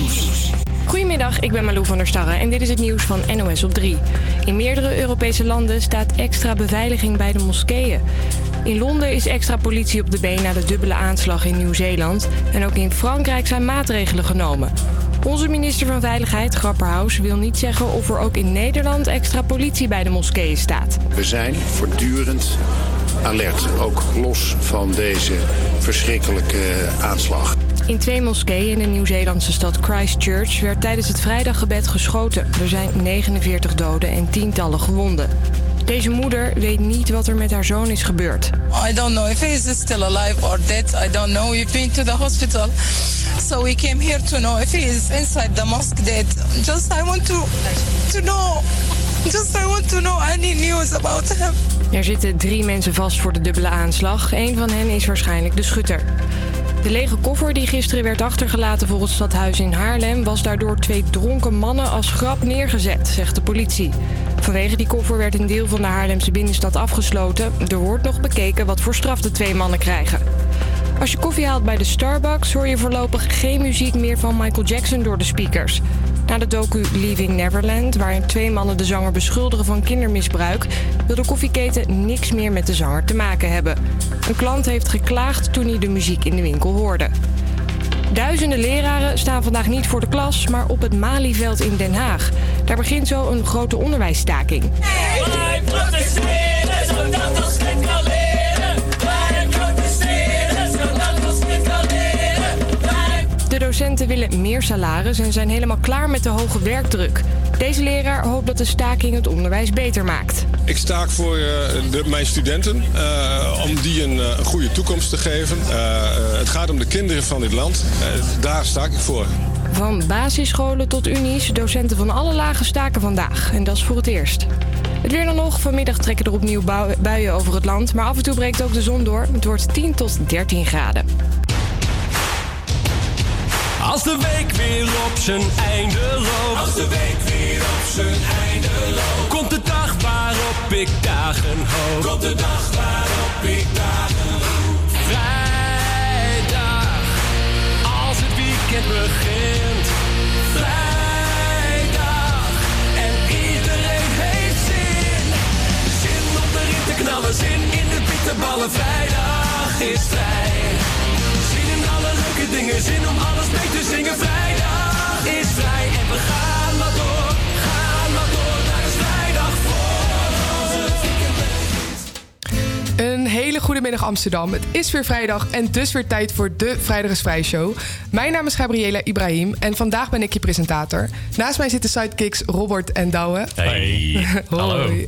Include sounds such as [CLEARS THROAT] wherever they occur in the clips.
Nieuws. Goedemiddag, ik ben Malou van der Starre en dit is het nieuws van NOS op 3. In meerdere Europese landen staat extra beveiliging bij de moskeeën. In Londen is extra politie op de been na de dubbele aanslag in Nieuw-Zeeland. En ook in Frankrijk zijn maatregelen genomen. Onze minister van Veiligheid, Grapperhaus, wil niet zeggen of er ook in Nederland extra politie bij de moskeeën staat. We zijn voortdurend alert, ook los van deze verschrikkelijke aanslag. In twee moskeeën in de Nieuw-Zeelandse stad Christchurch werd tijdens het vrijdaggebed geschoten. Er zijn 49 doden en tientallen gewonden. Deze moeder weet niet wat er met haar zoon is gebeurd. I don't know if he is still alive or dead. I don't know. We've been to the hospital. So we came here to know if he is inside the mosque dead. Just I want to to know. Just I want to know any news about him. Er zitten drie mensen vast voor de dubbele aanslag. Een van hen is waarschijnlijk de schutter. De lege koffer die gisteren werd achtergelaten voor het stadhuis in Haarlem... was daardoor twee dronken mannen als grap neergezet, zegt de politie. Vanwege die koffer werd een deel van de Haarlemse binnenstad afgesloten. Er wordt nog bekeken wat voor straf de twee mannen krijgen. Als je koffie haalt bij de Starbucks hoor je voorlopig geen muziek meer van Michael Jackson door de speakers. Na de docu Leaving Neverland, waarin twee mannen de zanger beschuldigen van kindermisbruik, wil de koffieketen niks meer met de zanger te maken hebben. Een klant heeft geklaagd toen hij de muziek in de winkel hoorde. Duizenden leraren staan vandaag niet voor de klas, maar op het Malieveld in Den Haag. Daar begint zo een grote onderwijsstaking. Wij protesteren zodat docenten willen meer salaris en zijn helemaal klaar met de hoge werkdruk. Deze leraar hoopt dat de staking het onderwijs beter maakt. Ik staak voor eh, de, mijn studenten eh, om die een, eh, een goede toekomst te geven. Het gaat om de kinderen van dit land. Daar staak ik voor. Van basisscholen tot unies, docenten van alle lagen staken vandaag. En dat is voor het eerst. Het weer dan nog. Vanmiddag trekken er opnieuw bui- buien over het land. Maar af en toe breekt ook de zon door. Het wordt 10 tot 13 graden. Als de week weer op zijn einde loopt. Als de week weer op zijn einde loopt. Komt de dag waarop ik dagen hoop. Komt de dag waarop ik dagen hoop. Vrijdag, als het weekend begint. Vrijdag, en iedereen heeft zin. Zin om erin te knallen, zin in de bitterballen. Vrijdag is vrij. Zin in alle leuke dingen, zin om alles mee te zingen. Vrijdag is vrij en we gaan maar door, gaan maar door. Daar is vrijdag voor. Een hele goede middag Amsterdam. Het is weer vrijdag en dus weer tijd voor de Vrijdag is Vrij Show. Mijn naam is Gabriela Ibrahim en vandaag ben ik je presentator. Naast mij zitten sidekicks Robert en Douwe. Hey, [LAUGHS] hallo.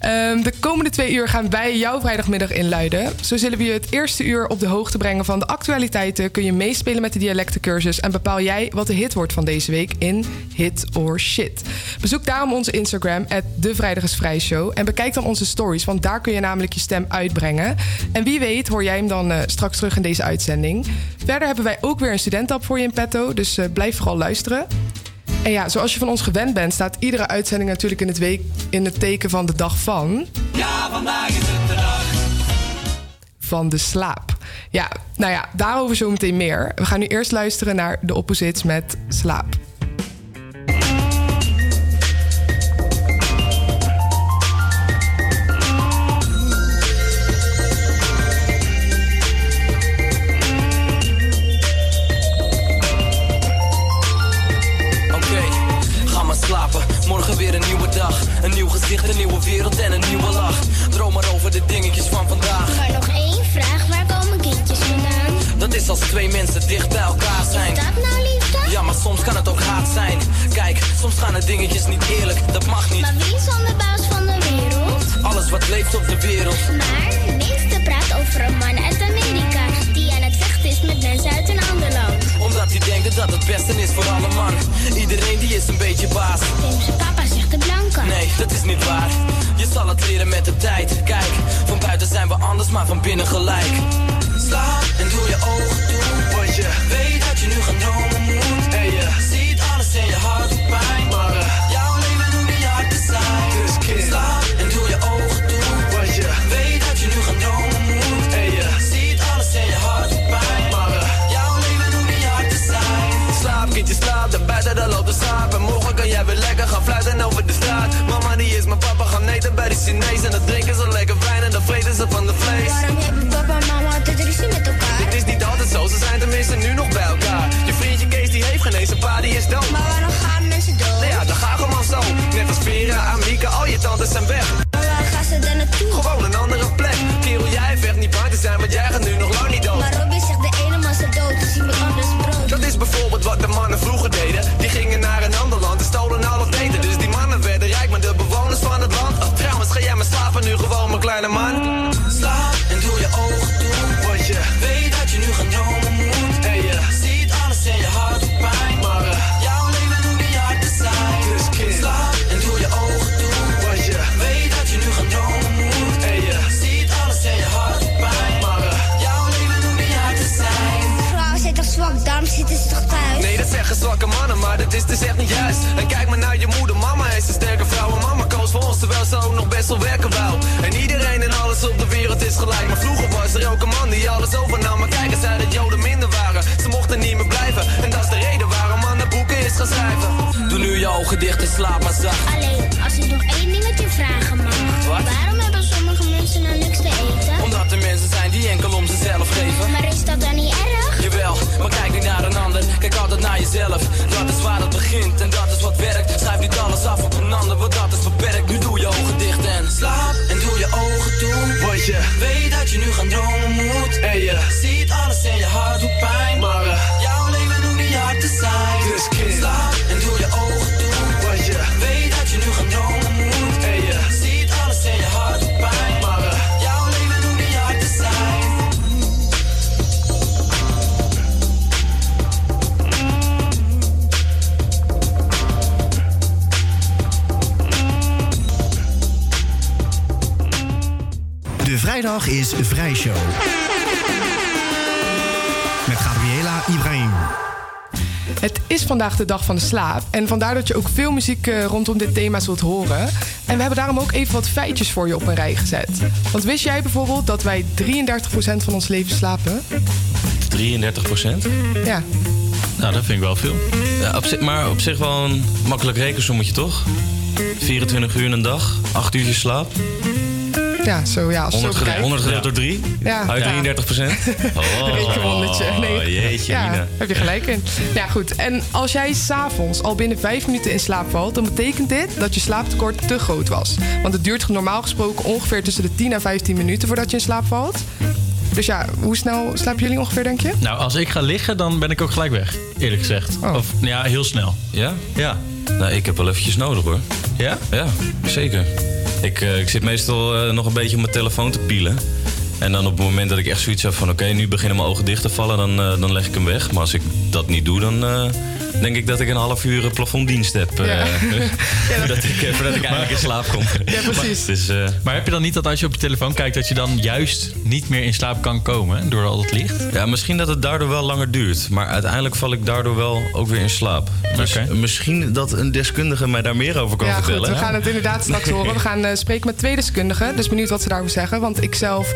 Ehm, de komende twee uur gaan wij jouw vrijdagmiddag inluiden. Zo zullen we je het eerste uur op de hoogte brengen van de actualiteiten. Kun je meespelen met de dialectencursus en bepaal jij wat de hit wordt van deze week in Hit or Shit. Bezoek daarom onze Instagram, Show. En bekijk dan onze stories, want daar kun je namelijk je stem uitbrengen. En wie weet hoor jij hem dan eh, straks terug in deze uitzending. Verder hebben wij ook weer een studentap voor je in petto, dus eh, blijf vooral luisteren. En ja, zoals je van ons gewend bent, staat iedere uitzending natuurlijk in het, week, in het teken van de dag van. Ja, vandaag is het de dag. Van de slaap. Ja, nou ja, daarover zometeen meer. We gaan nu eerst luisteren naar de opposites met slaap. Een nieuwe wereld en een nieuwe lach. Droom maar over de dingetjes van vandaag. Maar nog één vraag, waar komen kindjes vandaan? Dat is als twee mensen dicht bij elkaar zijn. Is dat nou liefde? Ja, maar soms kan het ook haat zijn. Kijk, soms gaan de dingetjes niet eerlijk. Dat mag niet. Maar wie is dan de baas van de wereld? Alles wat leeft op de wereld. Maar minste praat over een man uit Amerika. Die aan het vechten is met mensen uit een ander land. Omdat hij denkt dat dat het beste is voor alle man. Iedereen die is een beetje baas. Nee, dat is niet waar. Je zal het leren met de tijd. Kijk, van buiten zijn we anders, maar van binnen gelijk. Slaap en doe je ogen toe. Want je weet dat je nu genomen moet. En je ziet alles in je hart pijn. Maar jouw leven hoeft niet hard te zijn. Dus. Slaap die Chinees en dan drinken ze lekker wijn en dan vreten ze van de vlees. Waarom hebben papa en mama altijd ruzie met elkaar? Het is niet altijd zo, ze zijn tenminste nu nog bij elkaar. Je vriendje Kees die heeft geen eens een pa, die is dood. Maar waarom gaan mensen dood? Nou ja, dat gaat gewoon zo. Net als Vera, Amika, al je tantes zijn weg. Juist. En kijk maar naar je moeder, mama is een sterke vrouw. En mama koos voor ons, terwijl ze ook nog best wel werken wou. En iedereen en alles op de wereld is gelijk. Maar vroeger was er ook een man die alles overnam. Maar kijk eens uit dat joden minder waren. Ze mochten niet meer blijven. En dat is de reden waarom mannen boeken is gaan schrijven. Doe nu je ogen dicht en slaap maar zacht. Alleen, als ik nog één dingetje vragen mag. Wat? Waarom hebben sommige mensen nou niks te eten? Omdat er mensen zijn die enkel jezelf. Dat is waar het begint en dat is wat werkt. Schrijf niet alles af op een ander, want dat is beperkt. Nu doe je ogen dicht en slaap en doe je ogen toe. Want je weet dat je nu gaan dromen moet. En je ziet alles en je hart doet pijn. Vrijdag is Vrijshow. Met Gabriela Ibrahim. Het is vandaag de dag van de slaap. En vandaar dat je ook veel muziek eh, rondom dit thema zult horen. En we hebben daarom ook even wat feitjes voor je op een rij gezet. Want wist jij bijvoorbeeld dat wij 33% van ons leven slapen? 33 procent? Ja. Nou, dat vind ik wel veel. Ja, op zich, maar op zich wel een makkelijk rekensommetje, toch? 24 uur in een dag, 8 uurtjes slaap. Ja, zo ja. Als je 100, zo gede- bekijkt. 100 gedeeld door 3? Ja. Uit Ja. 33 procent? [LAUGHS] Oh. Nee. jeetje, ja, Mina. heb je gelijk in. Ja, goed. En als jij s'avonds al binnen vijf minuten in slaap valt... dan betekent dit dat je slaaptekort te groot was. Want het duurt normaal gesproken ongeveer tussen de 10 en 15 minuten... voordat je in slaap valt. Dus ja, hoe snel slapen jullie ongeveer, denk je? Nou, als ik ga liggen, dan ben ik ook gelijk weg. Eerlijk gezegd. Oh. Of ja, heel snel. Ja? Ja. Nou, ik heb wel eventjes nodig, hoor. Ja? Ja, zeker. Ik, eh, ik zit meestal eh, nog een beetje op mijn telefoon te pielen. En dan op het moment dat ik echt zoiets heb van... oké, nu beginnen mijn ogen dicht te vallen, dan, eh, dan leg ik hem weg. Maar als ik dat niet doe, dan eh, denk ik dat ik een half uur eh, plafonddienst heb. eh, Ja. [LAUGHS] voordat, ik, voordat ik eindelijk in slaap kom. Ja, precies. Dus, eh, Maar heb je dan niet dat als je op je telefoon kijkt... dat je dan juist niet meer in slaap kan komen door al het licht? ja, misschien dat het daardoor wel langer duurt. Maar uiteindelijk val ik daardoor wel ook weer in slaap. Dus misschien dat een deskundige mij daar meer over kan Ja, goed. vertellen. We gaan het inderdaad straks [LAUGHS] horen. We gaan eh, spreken met twee deskundigen. Dus benieuwd wat ze daarover zeggen. Want ik zelf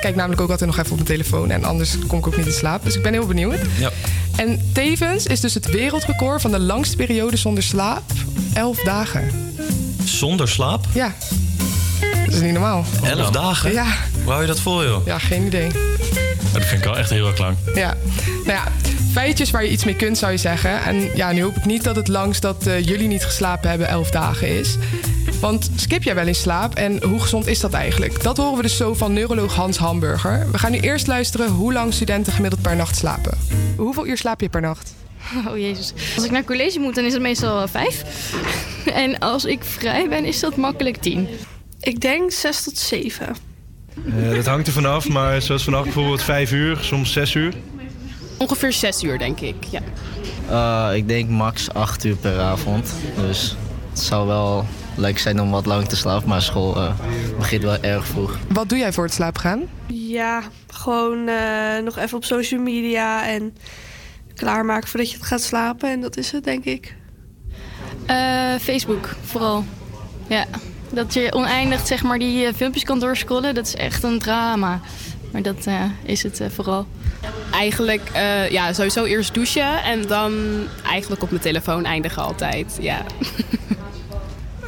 kijk namelijk ook altijd nog even op mijn telefoon. En anders kom ik ook niet in slaap. Dus ik ben heel benieuwd. Ja. En tevens is dus het wereldrecord van de langste periode zonder slaap 11 dagen. Zonder slaap? Ja. Dat is niet normaal. Elf dagen? Ja. Hoe hou je dat vol, joh? Ja, geen idee. Dat vind ik wel echt heel erg lang. Ja. Nou ja, feitjes waar je iets mee kunt, zou je zeggen. En ja, nu hoop ik niet dat het langst dat eh, jullie niet geslapen hebben 11 dagen is. Want skip jij wel in slaap en hoe gezond is dat eigenlijk? Dat horen we dus zo van neuroloog Hans Hamburger. We gaan nu eerst luisteren hoe lang studenten gemiddeld per nacht slapen. Hoeveel uur slaap je per nacht? Oh jezus. Als ik naar college moet, dan is het meestal vijf. [LAUGHS] En als ik vrij ben, is dat makkelijk tien. Ik denk 6 tot 7. Eh, dat hangt er vanaf, maar zoals vannacht bijvoorbeeld 5 uur, soms 6 uur. Ongeveer 6 uur, denk ik. Ja. Eh, ik denk max 8 uur per avond. Dus het zou wel leuk zijn om wat lang te slapen, maar school eh, begint wel erg vroeg. Wat doe jij voor het slapen gaan? Ja, gewoon eh, nog even op social media en klaarmaken voordat je het gaat slapen. En dat is het, denk ik. Eh, Facebook, vooral. Ja. Dat je oneindig zeg maar, die filmpjes kan doorscrollen, dat is echt een drama. Maar dat eh, is het eh, vooral. Eigenlijk, eh, ja, sowieso eerst douchen en dan eigenlijk op mijn telefoon eindigen altijd. Ja. [LAUGHS]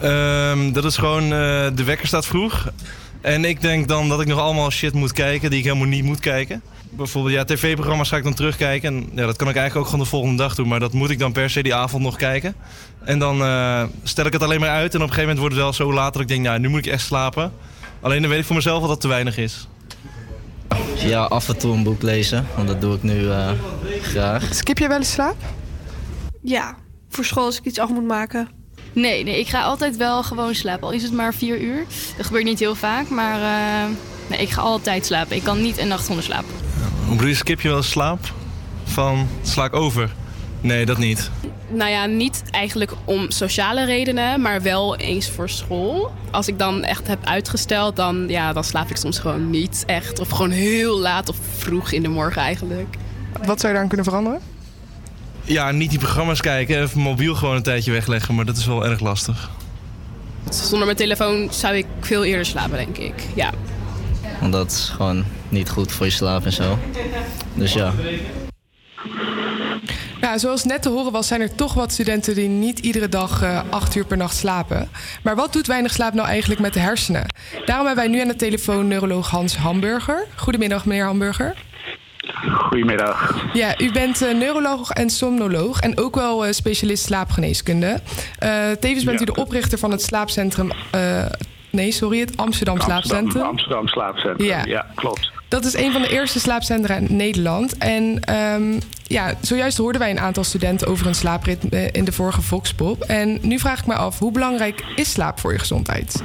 Ehm, dat is gewoon, eh, de wekker staat vroeg. En ik denk dan dat ik nog allemaal shit moet kijken die ik helemaal niet moet kijken. Bijvoorbeeld, ja, tv-programma's ga ik dan terugkijken. En ja, dat kan ik eigenlijk ook gewoon de volgende dag doen. Maar dat moet ik dan per se die avond nog kijken. En dan eh, stel ik het alleen maar uit. En op een gegeven moment wordt het wel zo laat dat ik denk, nou, nu moet ik echt slapen. Alleen dan weet ik voor mezelf dat dat te weinig is. Ja, af en toe een boek lezen, want dat doe ik nu eh, graag. Skip jij wel eens slaap? Ja, voor school als ik iets af moet maken. Nee, nee, ik ga altijd wel gewoon slapen. Al is het maar vier uur. Dat gebeurt niet heel vaak, maar eh, nee, ik ga altijd slapen. Ik kan niet een nacht zonder slapen. Hoe bedoel je, skip je wel slaap? Van, sla ik over? Nee, dat niet. Nou ja, niet eigenlijk om sociale redenen, maar wel eens voor school. Als ik dan echt heb uitgesteld, dan, ja, dan slaap ik soms gewoon niet echt. Of gewoon heel laat of vroeg in de morgen eigenlijk. Wat zou je daaraan kunnen veranderen? Ja, niet die programma's kijken. Even mobiel gewoon een tijdje wegleggen. Maar dat is wel erg lastig. Zonder mijn telefoon zou ik veel eerder slapen, denk ik. Ja. Want dat is gewoon niet goed voor je slaap en zo. Dus ja. Ja, zoals net te horen was, zijn er toch wat studenten die niet iedere dag eh, acht uur per nacht slapen. Maar wat doet weinig slaap nou eigenlijk met de hersenen? Daarom hebben wij nu aan de telefoon neuroloog Hans Hamburger. Goedemiddag, meneer Hamburger. Goedemiddag. Ja, u bent eh, neuroloog en somnoloog en ook wel eh, specialist slaapgeneeskunde. Eh, tevens bent u de oprichter van het slaapcentrum. nee, sorry, het Amsterdam, Slaapcentrum. Amsterdam Slaapcentrum, Ja. ja, klopt. Dat is een van de eerste slaapcentra in Nederland. En ehm, ja, zojuist hoorden wij een aantal studenten over hun slaapritme in de vorige Voxpop. En nu vraag ik me af, hoe belangrijk is slaap voor je gezondheid?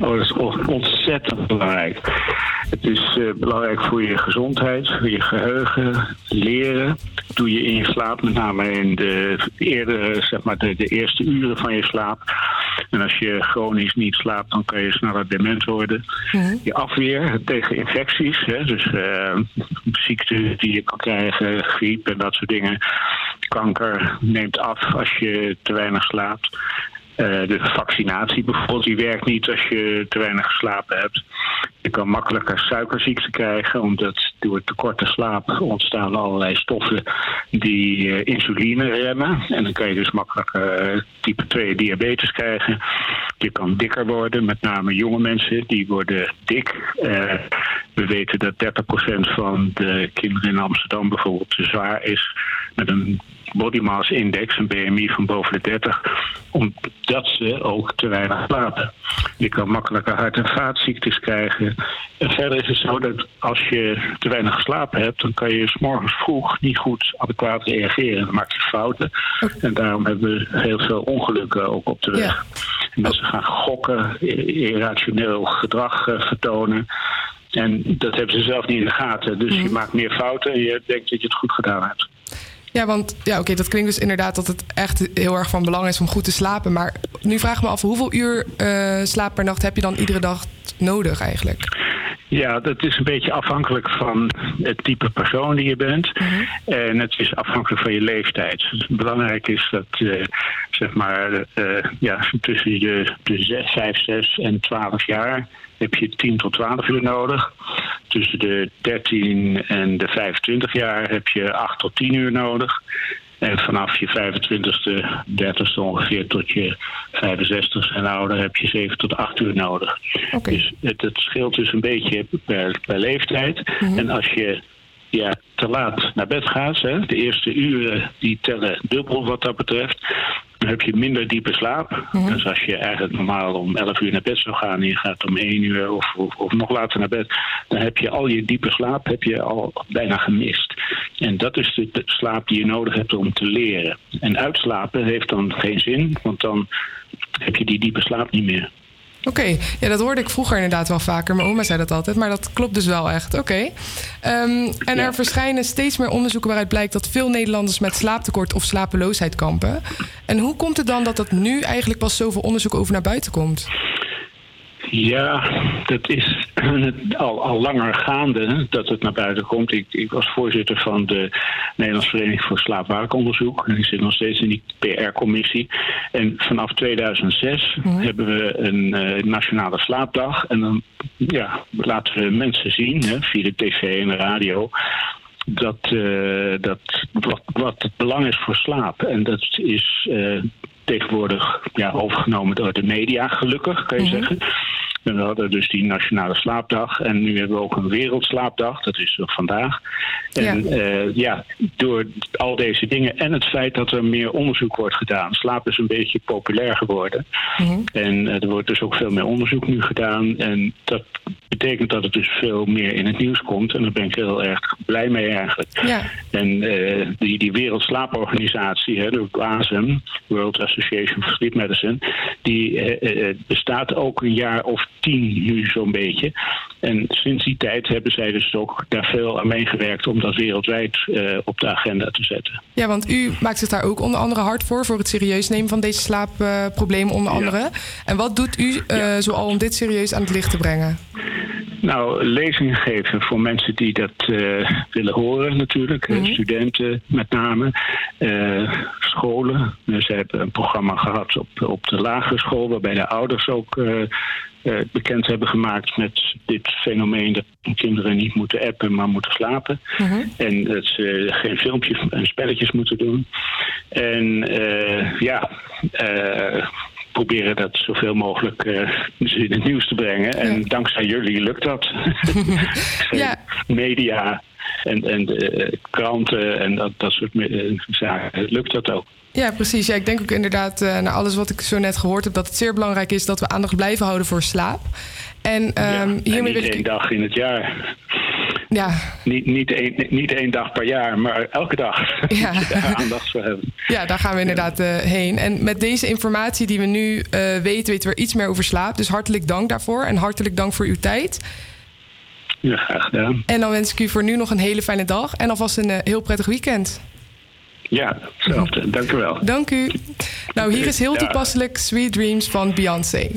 Oh, dat is on- ontzettend belangrijk. Het is eh, belangrijk voor je gezondheid, voor je geheugen, leren. Doe je in je slaap, met name in de eerdere, zeg maar, de, de eerste uren van je slaap. En als je chronisch niet slaapt, dan kan je sneller dement worden. Je afweer tegen infecties, hè, dus eh, ziekten die je kan krijgen, griep en dat soort dingen. Kanker neemt af als je te weinig slaapt. Eh, de vaccinatie bijvoorbeeld, die werkt niet als je te weinig geslapen hebt. Je kan makkelijker suikerziekte krijgen, omdat door tekorte slaap ontstaan allerlei stoffen die eh, insuline remmen. En dan kan je dus makkelijker eh, type 2 diabetes krijgen. Je kan dikker worden, met name jonge mensen, die worden dik. We weten dat 30% van de kinderen in Amsterdam bijvoorbeeld te zwaar is met een body mass index, een BMI van boven de 30, omdat ze ook te weinig slapen. Je kan makkelijker hart- en vaatziektes krijgen. En verder is het zo dat als je te weinig geslapen hebt, dan kan je s morgens vroeg niet goed adequaat reageren. Dan maak je fouten. En daarom hebben we heel veel ongelukken ook op de weg. En mensen gaan gokken, irrationeel gedrag eh, vertonen. En dat hebben ze zelf niet in de gaten. Dus je maakt meer fouten en je denkt dat je het goed gedaan hebt. Ja, want ja, oké, dat klinkt dus inderdaad dat het echt heel erg van belang is om goed te slapen. Maar nu vraag ik me af, hoeveel uur eh, slaap per nacht heb je dan iedere dag nodig eigenlijk? Ja, dat is een beetje afhankelijk van het type persoon die je bent. En het is afhankelijk van je leeftijd. Dus belangrijk is dat, eh, zeg maar, eh, ja, tussen de, de 6, 5, 6 en 12 jaar heb je 10 tot 12 uur nodig. Tussen de 13 en de 25 jaar heb je 8 tot 10 uur nodig. En vanaf je 25ste, 30ste ongeveer tot je 65ste en ouder heb je 7 tot 8 uur nodig. Dus het, het scheelt dus een beetje per, per leeftijd. En als je ja, te laat naar bed gaat, hè, de eerste uren die tellen dubbel wat dat betreft. Dan heb je minder diepe slaap. Dus als je eigenlijk normaal om 11 uur naar bed zou gaan en je gaat om 1 uur of, of, of nog later naar bed, dan heb je al je diepe slaap heb je al bijna gemist. En dat is de, de slaap die je nodig hebt om te leren. En uitslapen heeft dan geen zin, want dan heb je die diepe slaap niet meer. Oké, ja, dat hoorde ik vroeger inderdaad wel vaker. Mijn oma zei dat altijd, maar dat klopt dus wel echt. Oké. Ehm, en er verschijnen steeds meer onderzoeken waaruit blijkt dat veel Nederlanders met slaaptekort of slapeloosheid kampen. En hoe komt het dan dat dat nu eigenlijk pas zoveel onderzoek over naar buiten komt? Ja, dat is [CLEARS THROAT] al, al langer gaande dat het naar buiten komt. Ik, ik was voorzitter van de Nederlandse Vereniging voor Slaapwakenonderzoek. En ik zit nog steeds in die PR-commissie. En vanaf 2006 hebben we een eh, nationale slaapdag. En dan ja, laten we mensen zien, hè, via de tv en de radio, dat, eh, dat wat, wat het belang is voor slaap. En dat is eh, tegenwoordig ja, overgenomen door de media, gelukkig kan je Mhm. zeggen. En we hadden dus die Nationale Slaapdag. En nu hebben we ook een Wereldslaapdag. Dat is vandaag. En ja. ja, door al deze dingen en het feit dat er meer onderzoek wordt gedaan. Slaap is een beetje populair geworden. En eh, er wordt dus ook veel meer onderzoek nu gedaan. En dat betekent dat het dus veel meer in het nieuws komt. En daar ben ik heel erg blij mee eigenlijk. Ja. En eh, die, die Wereldslaaporganisatie, hè, de WASM, World Association for Sleep Medicine, die eh, eh, bestaat ook een jaar of tien nu zo'n beetje. En sinds die tijd hebben zij dus ook daar veel aan meegewerkt om dat wereldwijd eh, op de agenda te zetten. Ja, want u maakt zich daar ook onder andere hard voor, voor het serieus nemen van deze slaapproblemen onder andere. En wat doet u uh, zoal om dit serieus aan het licht te brengen? Nou, lezingen geven voor mensen die dat uh, willen horen natuurlijk. Mm -hmm. Studenten met name. Uh, scholen. Dus ze hebben een programma gehad op, op de lagere school... waarbij de ouders ook uh, bekend hebben gemaakt met dit fenomeen... dat kinderen niet moeten appen, maar moeten slapen. -hmm. En dat ze geen filmpjes en spelletjes moeten doen. En ja proberen dat zoveel mogelijk uh, in het nieuws te brengen. En ja. dankzij jullie lukt dat. [LAUGHS] ja. [LAUGHS] Media en, en de kranten en dat, dat soort zaken, lukt dat ook. Ja, precies. Ja, ik denk ook inderdaad, uh, naar alles wat ik zo net gehoord heb, dat het zeer belangrijk is dat we aandacht blijven houden voor slaap. En, um, ja, hiermee en niet wil ik... één dag in het jaar. Ja. Niet, niet, één, niet één dag per jaar, maar elke dag. Ja. [LAUGHS] Daar aandacht voor hebben. Ja, daar gaan we inderdaad uh, heen. En met deze informatie die we nu uh, weten, weten we iets meer over slaap. Dus hartelijk dank daarvoor en hartelijk dank voor uw tijd. Ja, graag gedaan. En dan wens ik u voor nu nog een hele fijne dag en alvast een uh, heel prettig weekend. Ja, hetzelfde. [LAUGHS] Dank u wel. Dank u. Nou, hier is heel toepasselijk Sweet Dreams van Beyoncé.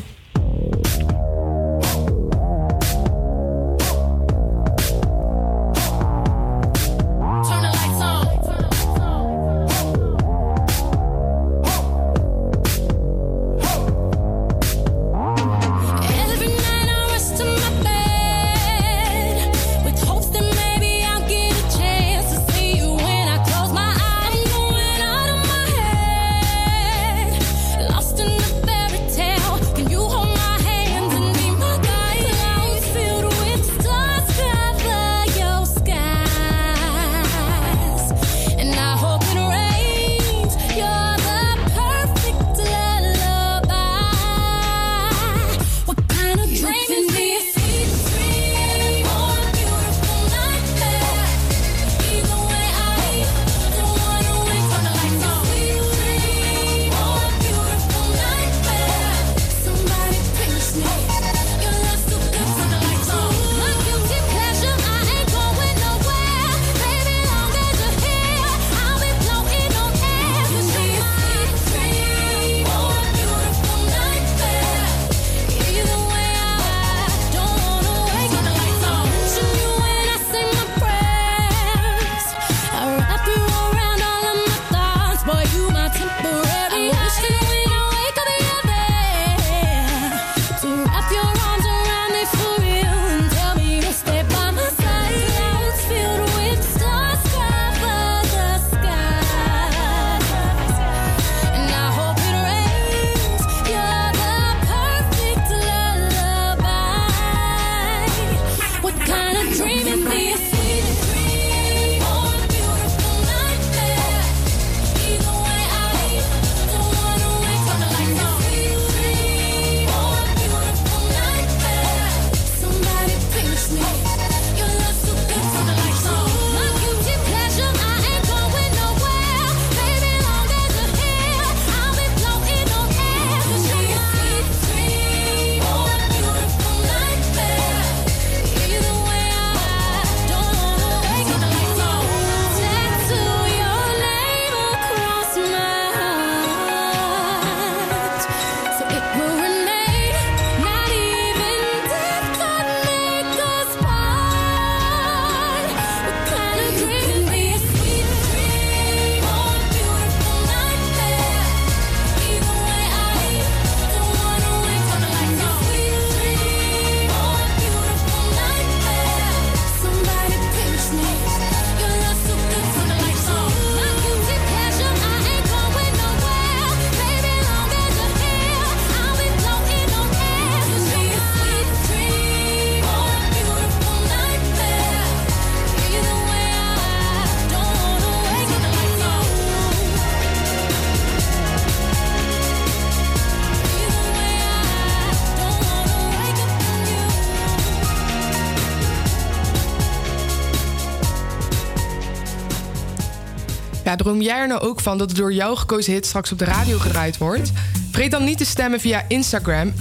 Ja, droom jij er nou ook van dat de door jou gekozen hit straks op de radio gedraaid wordt? Vergeet dan niet te stemmen via Instagram,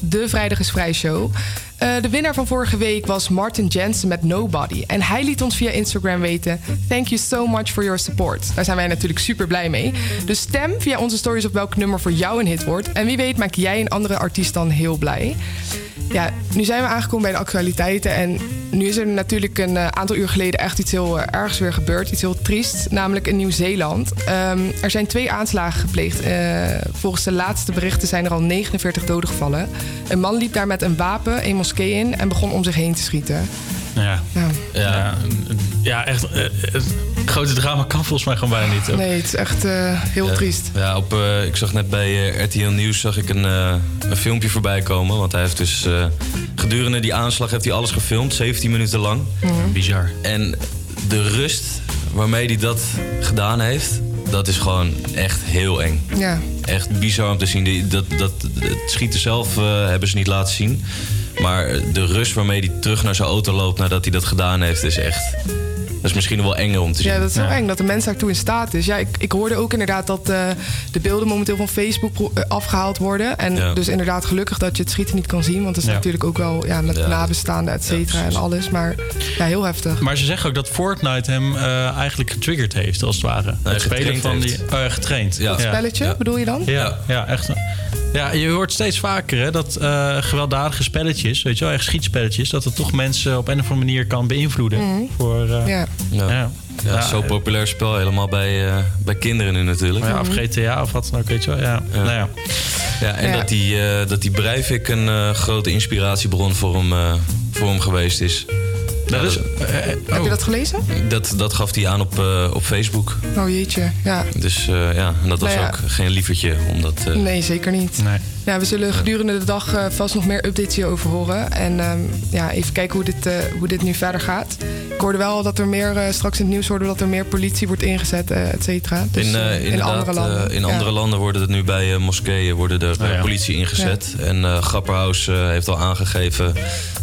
de is Vrij Show. Eh, de winnaar van vorige week was Martin Jensen met Nobody. En hij liet ons via Instagram weten: Thank you so much for your support. Daar zijn wij natuurlijk super blij mee. Dus stem via onze stories op welk nummer voor jou een hit wordt. En wie weet maak jij een andere artiest dan heel blij. Ja, nu zijn we aangekomen bij de actualiteiten. En nu is er natuurlijk een eh, aantal uur geleden echt iets heel eh, ergs weer gebeurd. Iets heel triest, namelijk in Nieuw-Zeeland. Ehm, er zijn twee aanslagen gepleegd. Eh, volgens de laatste berichten zijn er al 49 doden gevallen. Een man liep daar met een wapen een moskee in en begon om zich heen te schieten. Ja. Ja. Ja, ja echt. Het grote drama kan volgens mij gewoon bijna niet. ook. Nee, het is echt eh, heel Ja, triest. Ja, op, eh, ik zag net bij RTL Nieuws zag ik een, eh, een filmpje voorbij komen. Want hij heeft dus eh, gedurende die aanslag heeft hij alles gefilmd, 17 minuten lang. Bizar. En de rust waarmee hij dat gedaan heeft, dat is gewoon echt heel eng. Ja. Echt bizar om te zien. Die- Dat, dat, het schieten zelf eh, hebben ze niet laten zien. Maar de rust waarmee hij terug naar zijn auto loopt nadat hij dat gedaan heeft, is echt. Dat is misschien nog wel enger om te zien. Ja, dat is wel eng dat de mens daartoe in staat is. Ja, ik, ik hoorde ook inderdaad dat eh, de beelden momenteel van Facebook eh, afgehaald worden. En Ja. dus inderdaad gelukkig dat je het schieten niet kan zien. Want het is Ja. natuurlijk ook wel ja, met Ja. nabestaanden, et cetera, en alles. Maar ja, heel heftig. Maar ze zeggen ook dat Fortnite hem eh, eigenlijk getriggerd heeft, als het ware. het spelen van die. eh, getraind. Ja. Dat spelletje, bedoel je dan? Ja, ja, echt. Ja, je hoort steeds vaker hè, dat eh, gewelddadige spelletjes, weet je wel, echt schietspelletjes, dat het toch mensen op een of andere manier kan beïnvloeden. Mhm. Voor, eh, Ja. Ja. ja. Ja, zo'n populair spel, helemaal bij, eh, bij kinderen nu natuurlijk. Ja, of GTA of wat dan ook, weet je wel. Ja. Nou ja. Ja, en Ja. dat die, eh, dat die Breivik een eh, grote inspiratiebron voor hem, eh, voor hem geweest is. Dat is, Heb je dat gelezen? dat, dat gaf hij aan op, eh, op Facebook. Oh jeetje, ja. Dus eh, ja, en dat was Nou ja. ook geen lievertje. Omdat, eh, Nee, zeker niet. Nee. Ja, we zullen gedurende de dag eh, vast nog meer updates hierover horen. En ehm, ja, even kijken hoe dit, eh, hoe dit nu verder gaat. Ik hoorde wel dat er meer, eh, straks in het nieuws hoorden we dat er meer politie wordt ingezet, eh, et cetera. Dus, in, eh, eh, in inderdaad, andere landen. eh, in Ja. andere landen worden het nu bij eh, moskeeën worden er Oh ja. politie ingezet. En eh Grapperhaus eh, heeft al aangegeven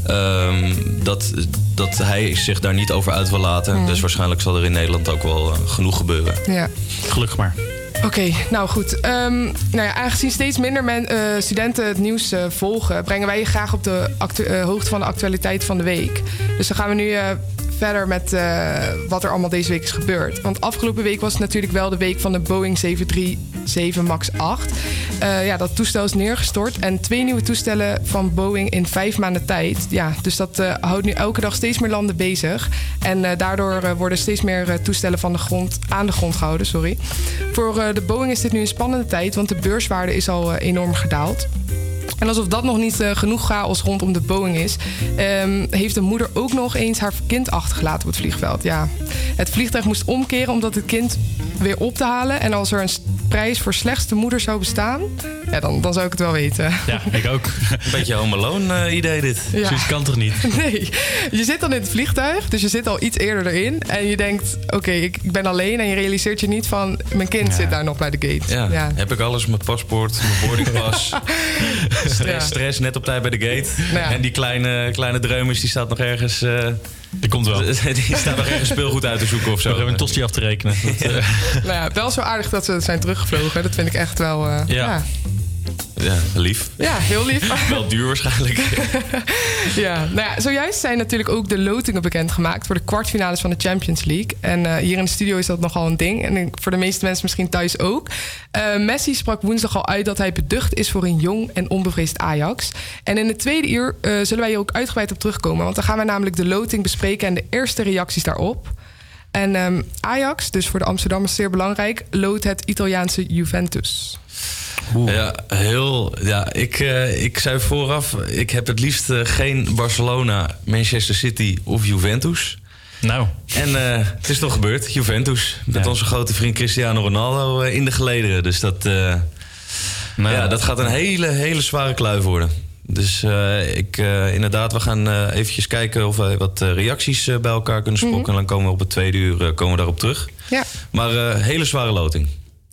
ehm, dat, dat hij zich daar niet over uit wil laten. Dus waarschijnlijk zal er in Nederland ook wel eh, genoeg gebeuren. Ja. Gelukkig maar. Oké, nou goed. Ehm, nou ja, aangezien steeds minder men, eh, studenten het nieuws eh, volgen, brengen wij je graag op de hoogte van de actualiteit van de week. Dus dan gaan we nu eh, verder met eh, wat er allemaal deze week is gebeurd. Want afgelopen week was het natuurlijk wel de week van de Boeing 737 MAX 8. Eh, ja, dat toestel is neergestort en twee nieuwe toestellen van Boeing in vijf maanden tijd. Ja, dus dat eh, houdt nu elke dag steeds meer landen bezig. En daardoor worden steeds meer toestellen van de grond, aan de grond gehouden. Sorry. Voor de Boeing is dit nu een spannende tijd, want de beurswaarde is al enorm gedaald. En alsof dat nog niet eh, genoeg chaos rondom de Boeing is, ehm, heeft de moeder ook nog eens haar kind achtergelaten op het vliegveld. Ja. Het vliegtuig moest omkeren omdat het kind weer op te halen. En als er een prijs voor slechtste moeder zou bestaan, ja, dan, dan zou ik het wel weten. Ja, ik ook. [LAUGHS] Een beetje Home Alone eh, idee dit. Ja. Zoiets kan toch niet? [LAUGHS] Nee, je zit dan in het vliegtuig, dus je zit al iets eerder erin. En je denkt, oké, ik ik ben alleen. En je realiseert je niet van, mijn kind zit daar nog bij de gate. Ja. Ja. heb ik alles, mijn paspoort, mijn boardingpas. [LAUGHS] stress, Ja. stress, net op tijd bij de gate. Ja. En die kleine, kleine dreumes, die staat nog ergens... eh, Die komt wel. [LAUGHS] die staat nog ergens speelgoed uit te zoeken of zo. Nog even een tosti af te rekenen. Dat, [LAUGHS] eh, Nou ja, wel zo aardig dat ze zijn teruggevlogen. Dat vind ik echt wel... eh, Ja. ja. Ja, lief. Ja, heel lief. [LAUGHS] Wel duur waarschijnlijk. [LAUGHS] ja, nou ja, zojuist zijn natuurlijk ook de lotingen bekendgemaakt voor de kwartfinales van de Champions League. En eh, hier in de studio is dat nogal een ding. En voor de meeste mensen misschien thuis ook. Eh, Messi sprak woensdag al uit dat hij beducht is voor een jong en onbevreesd Ajax. En in het tweede uur eh, zullen wij hier ook uitgebreid op terugkomen. Want dan gaan wij namelijk de loting bespreken en de eerste reacties daarop. En ehm, Ajax, dus voor de Amsterdammers zeer belangrijk, loot het Italiaanse Juventus. Ja, heel. Ja, ik, eh, ik zei vooraf, ik heb het liefst eh, geen Barcelona, Manchester City of Juventus. nou, En eh, het is toch gebeurd, Juventus. Met Ja. onze grote vriend Cristiano Ronaldo in de gelederen. Dus dat, eh, nou, ja, dat gaat een hele, hele zware kluif worden. Dus eh, ik, eh, inderdaad, we gaan eh eventjes kijken of wij wat reacties bij elkaar kunnen sprokken. En dan komen we op het tweede uur eh, komen we daarop terug. Ja. Maar eh, hele zware loting.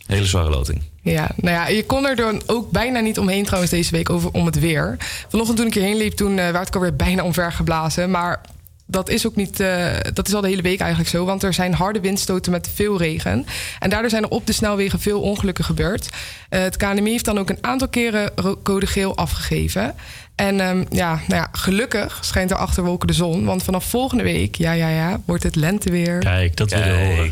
Hele zware loting. Ja, nou ja, je kon er dan ook bijna niet omheen trouwens deze week over om het weer. Vanochtend toen ik hierheen liep, toen eh, werd ik alweer bijna omver geblazen. Maar dat is ook niet, eh, dat is al de hele week eigenlijk zo. Want er zijn harde windstoten met veel regen. En daardoor zijn er op de snelwegen veel ongelukken gebeurd. Eh, het KNMI heeft dan ook een aantal keren code geel afgegeven. En ehm, ja, nou ja, gelukkig schijnt er achter wolken de zon. Want vanaf volgende week, ja, ja, ja, wordt het lenteweer. Kijk, dat we horen.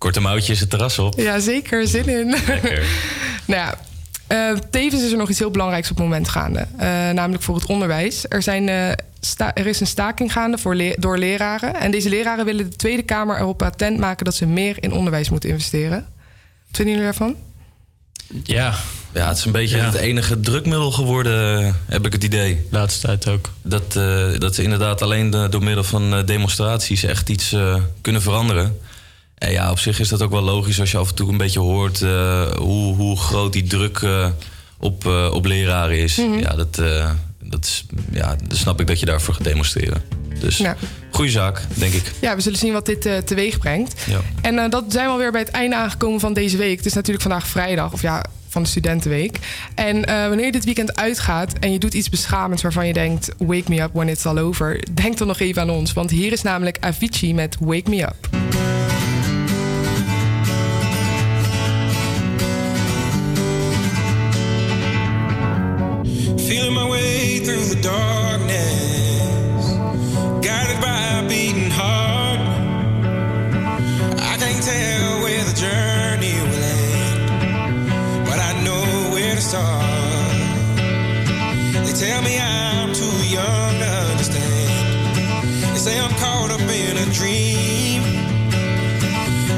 Korte mouwtjes het terras op. Ja, zeker. Zin in. Lekker. [LAUGHS] nou ja, eh, tevens is er nog iets heel belangrijks op het moment gaande. Eh, namelijk voor het onderwijs. Er, zijn, eh, sta- er is een staking gaande voor le- door leraren. En deze leraren willen de Tweede Kamer erop attent maken... dat ze meer in onderwijs moeten investeren. Wat vinden jullie daarvan? Ja. Ja, het is een beetje het enige drukmiddel geworden, heb ik het idee. Laatste tijd ook. Dat, eh, dat ze inderdaad alleen door middel van demonstraties echt iets eh, kunnen veranderen. En ja, op zich is dat ook wel logisch als je af en toe een beetje hoort eh, hoe, hoe groot die druk eh, op, eh, op leraren is. Mhm. Ja, dat, dat is, ja, dan snap ik dat je daarvoor gaat demonstreren. Dus Ja. goede zaak, denk ik. Ja, we zullen zien wat dit teweeg brengt. Ja. En dat zijn we alweer bij het einde aangekomen van deze week. Het is natuurlijk vandaag vrijdag, of ja, van de studentenweek. En wanneer je dit weekend uitgaat en je doet iets beschamends waarvan je denkt... wake me up when it's all over, denk dan nog even aan ons. Want hier is namelijk Avicii met Wake Me Up.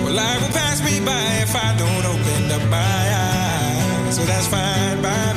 Well, life will pass me by if I don't open up my eyes. So that's fine by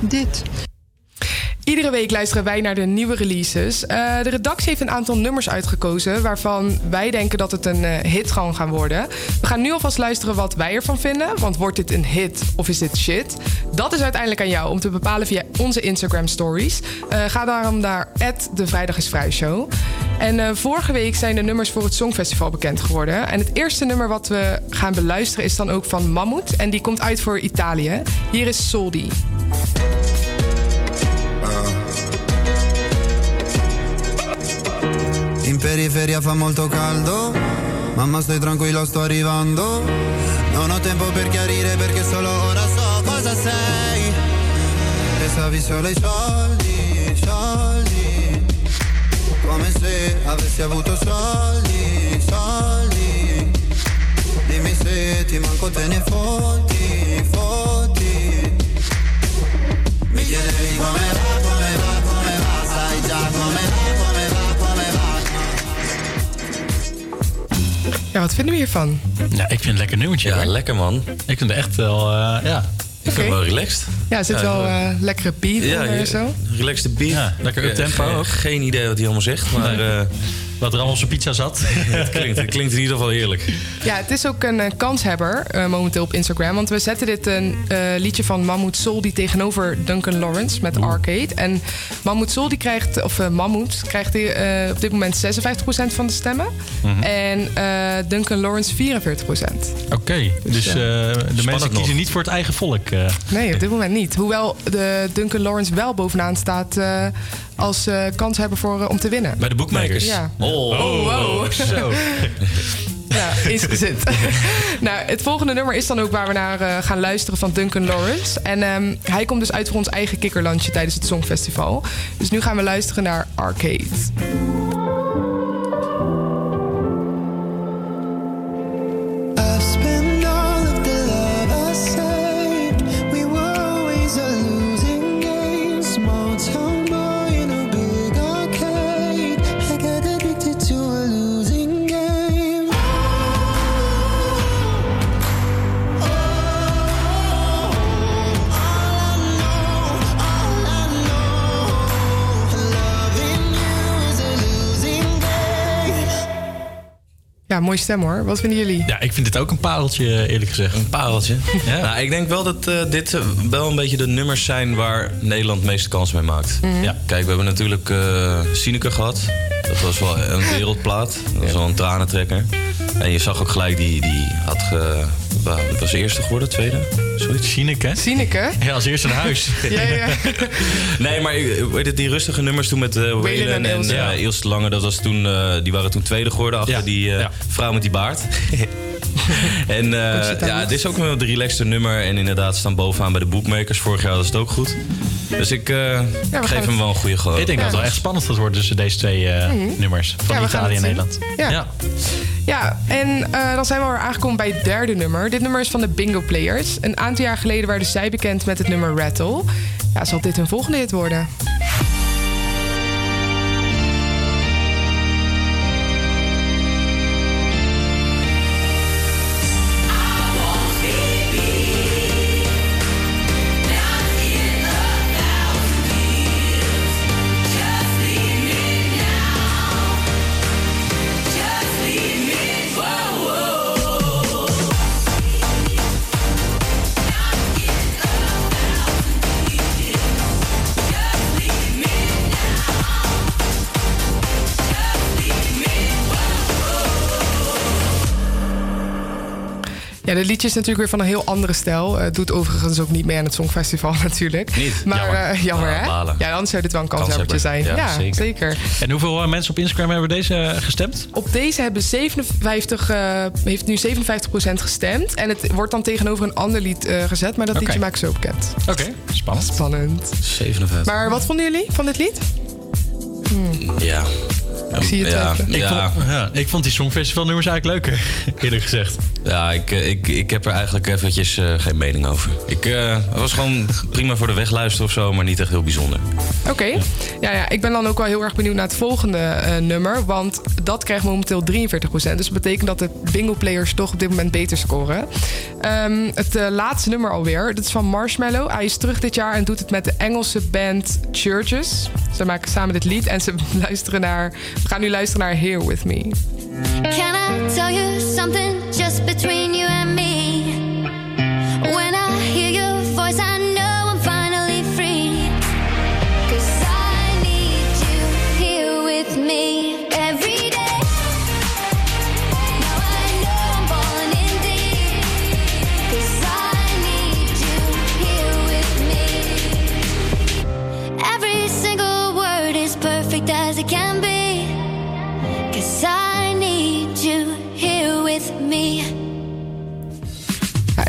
dit. Iedere week luisteren wij naar de nieuwe releases. Eh, de redactie heeft een aantal nummers uitgekozen waarvan wij denken dat het een eh, hit gewoon gaan worden. We gaan nu alvast luisteren wat wij ervan vinden. Want wordt dit een hit of is dit shit? Dat is uiteindelijk aan jou om te bepalen via onze Instagram stories. Eh, ga daarom naar de En eh, vorige week zijn de nummers voor het Songfestival bekend geworden. En het eerste nummer wat we gaan beluisteren is dan ook van Mammoet. En die komt uit voor Italië. Hier is Soldi. In periferia fa molto caldo, mamma stai tranquillo sto arrivando. Non ho tempo per chiarire perché solo ora so cosa sei. Pensavi solo ai soldi, se avessi avuto soldi, soldi. Dimmi se ti manco te ne fotti, fotti. Mi chiedevi come va, come va, come va, sai già come va, come va, come va. Ja, wat vinden we hiervan? Ja, ik vind het een lekker nummertje. Ja, lekker man. Ik vind het echt wel, eh, ja. Ik vind het wel relaxed. Ja, er zit wel eh, lekkere beat Ja, onder en zo. Relaxed beat. Ja, lekker Eh, up-tempo ge- ook. Geen idee wat hij allemaal zegt, maar... Nee. Wat er allemaal op zijn pizza zat. [LAUGHS] het, klinkt, het klinkt in ieder geval heerlijk. Ja, het is ook een eh, kanshebber eh, momenteel op Instagram. Want we zetten dit een eh, liedje van Mahmoud Sol die tegenover Duncan Lawrence met Arcade. En Mahmoud Sol die krijgt, of Mahmoud, krijgt die, eh, op dit moment 56% van de stemmen. Mhm. En eh, Duncan Lawrence 44%. Oké, dus eh, de mensen nog. kiezen niet voor het eigen volk. eh. Nee, op dit moment niet. Hoewel de Duncan Lawrence wel bovenaan staat eh, als eh kanshebber voor, om te winnen. Bij de bookmakers? Ja. Oh, Oh, wow. Zo. [LAUGHS] Ja, is gezet. [LAUGHS] [LAUGHS] nou, het volgende nummer is dan ook waar we naar eh, gaan luisteren van Duncan Lawrence. En ehm, hij komt dus uit voor ons eigen kikkerlandje tijdens het Songfestival. Dus nu gaan we luisteren naar Arcade. Ja, mooie stem hoor. Wat vinden jullie? Ja, ik vind dit ook een pareltje, eerlijk gezegd. Een pareltje. Ja. Nou, ik denk wel dat eh, dit eh, wel een beetje de nummers zijn waar Nederland de meeste kans mee maakt. Mhm. Ja. Kijk, we hebben natuurlijk eh Sineke gehad. Dat was wel een wereldplaat. Dat was wel een tranentrekker. En je zag ook gelijk, die, die had ge, wa- was eerste geworden, tweede? Zoiets. Sineke? Sineke? Ja, als eerste naar huis. [LAUGHS] Ja, ja. [LAUGHS] Nee, maar eh, weet je, die rustige nummers toen met uh, Waylon en en, Ilse. eh, Ilse de Lange, dat was toen, eh, die waren toen tweede geworden achter Ja, die eh, ja. vrouw met die baard. [LAUGHS] en eh, ja, dit is ook wel een relaxte nummer. En inderdaad staan bovenaan bij de bookmakers. Vorig jaar was het ook goed. Dus ik eh, geef hem wel een goede goal. Ik denk dat het wel echt spannend gaat worden tussen deze twee eh, nummers. Van Italië en. Nederland. Ja. Ja, en eh, dan zijn we alweer aangekomen bij het derde nummer. Dit nummer is van de Bingo Players. Een aantal jaar geleden werden zij bekend met het nummer Rattle. Ja, zal dit hun volgende hit worden? Ja, dit liedje is natuurlijk weer van een heel andere stijl. Het doet overigens ook niet mee aan het Songfestival [LAUGHS] natuurlijk. Niet? Maar Jammer. jammer, jammer Ah, hè? balen. Ja, anders zou dit wel een kanshebbertje zijn. Ja, zeker. En hoeveel eh, mensen op Instagram hebben deze eh, gestemd? Op deze hebben 57, eh, heeft nu 57% gestemd. En het wordt dan tegenover een ander lied eh, gezet. Maar dat liedje maak ik zo bekend. Oké, spannend. Spannend. 57. Maar wat vonden jullie van dit lied? Hmm. Ja. Ik zie je ja. Ik, ja. vond, ja, ik vond die Songfestivalnummers eigenlijk leuker, [LAUGHS] eerlijk gezegd. Ja, ik, eh, ik, ik heb er eigenlijk eventjes eh, geen mening over. Ik eh, het was gewoon prima voor de wegluisteren of zo, maar niet echt heel bijzonder. Oké. Ja, ja, ik ben dan ook wel heel erg benieuwd naar het volgende eh, nummer. Want dat krijgt momenteel 43%. Dus dat betekent dat de bingo-players toch op dit moment beter scoren. Ehm, het laatste nummer alweer. Dat is van Marshmallow. Hij is terug dit jaar en doet het met de Engelse band Churches. Ze maken samen dit lied en ze [LAUGHS] luisteren naar... We gaan nu luisteren naar Here With Me. Can I tell you something just between you and me?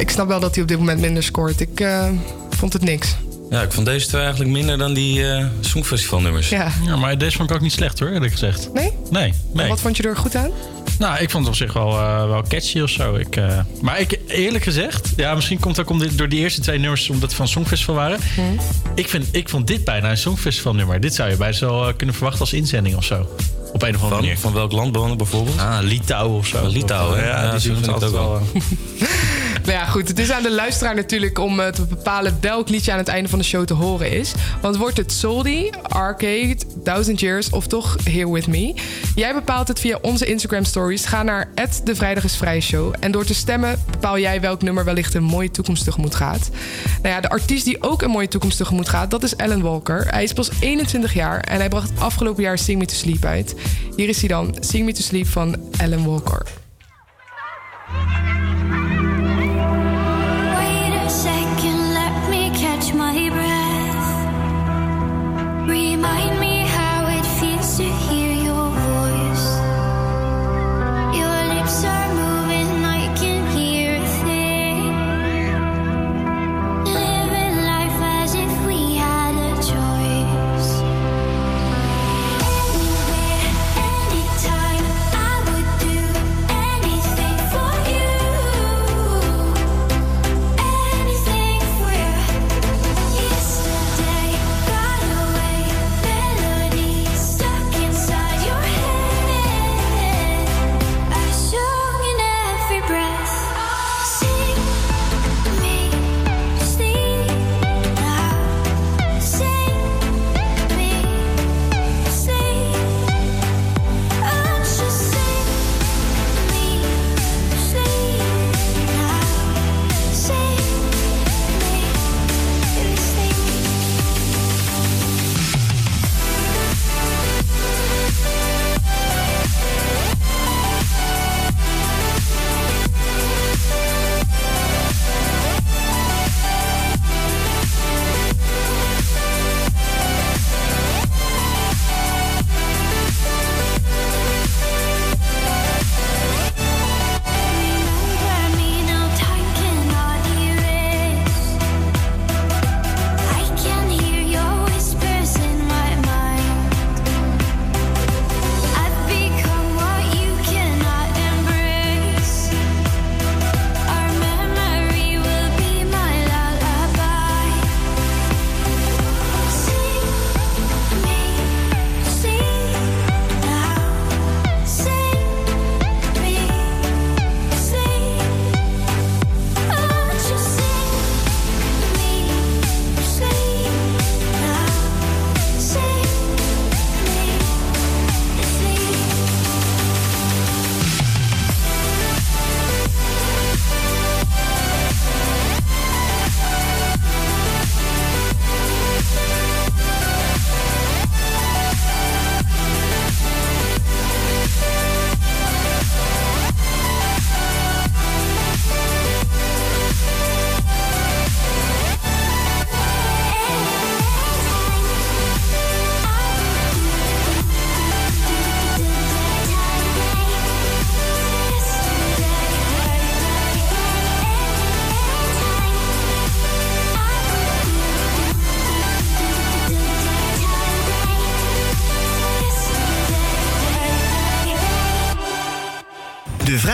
Ik snap wel dat hij op dit moment minder scoort. Ik eh, vond het niks. Ja, ik vond deze twee eigenlijk minder dan die eh Songfestivalnummers. Ja. Ja, maar deze vond ik ook niet slecht hoor, eerlijk gezegd. Nee? Nee, nee. Wat vond je er goed aan? Nou, ik vond het op zich wel, eh, wel catchy of zo. Ik, eh, maar ik, eerlijk gezegd, ja, misschien komt het ook om dit, door die eerste twee nummers, omdat het van Songfestival waren. Ik, vind, ik vond dit bijna een Songfestival nummer. Dit zou je bijna wel kunnen verwachten als inzending of zo. Op een of andere manier. Van welk land wonen bijvoorbeeld? Ah, Litouwen of zo. Litouwen, hè? ja, Ja, die vind ik ook wel. Nou ja, goed. Het is aan de luisteraar natuurlijk om eh, te bepalen welk liedje aan het einde van de show te horen is. Want wordt het Soldi, Arcade, Thousand Years of toch Here With Me? Jij bepaalt het via onze Instagram stories. Ga naar de Vrijdag is Vrij Show. En door te stemmen bepaal jij welk nummer wellicht een mooie toekomst tegemoet gaat. Nou ja, de artiest die ook een mooie toekomst tegemoet gaat, dat is Alan Walker. Hij is pas 21 jaar en hij bracht afgelopen jaar Sing Me To Sleep uit. Hier is hij dan, Sing Me To Sleep van Alan Walker.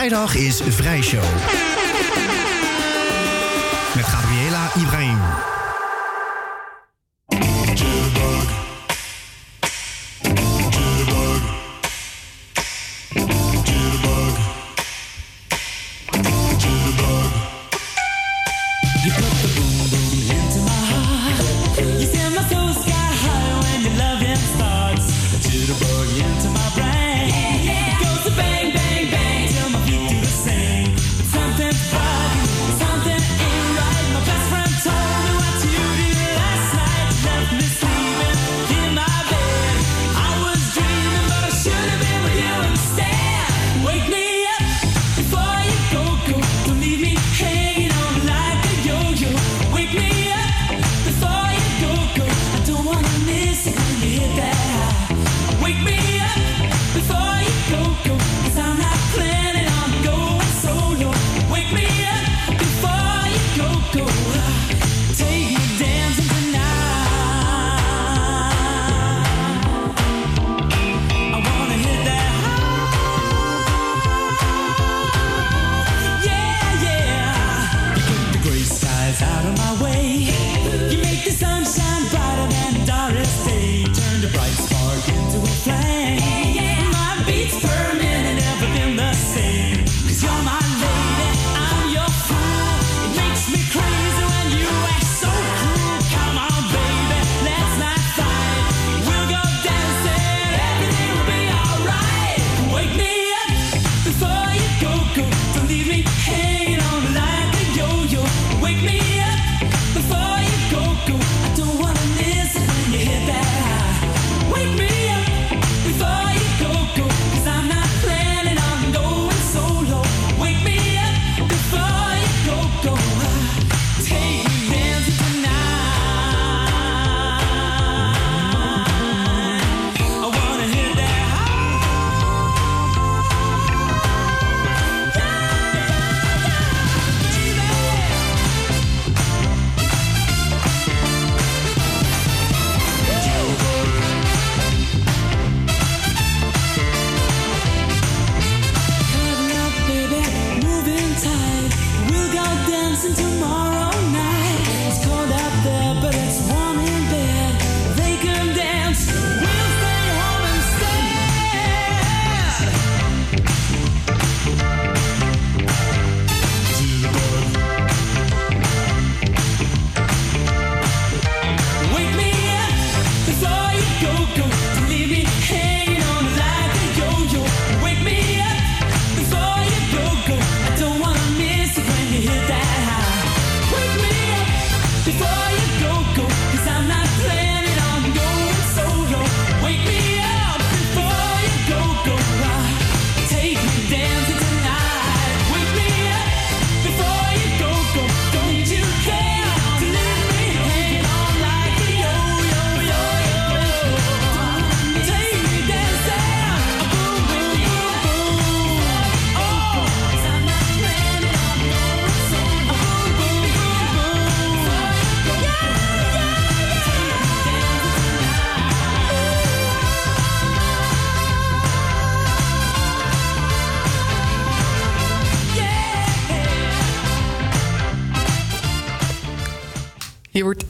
Vrijdag is Vrijshow.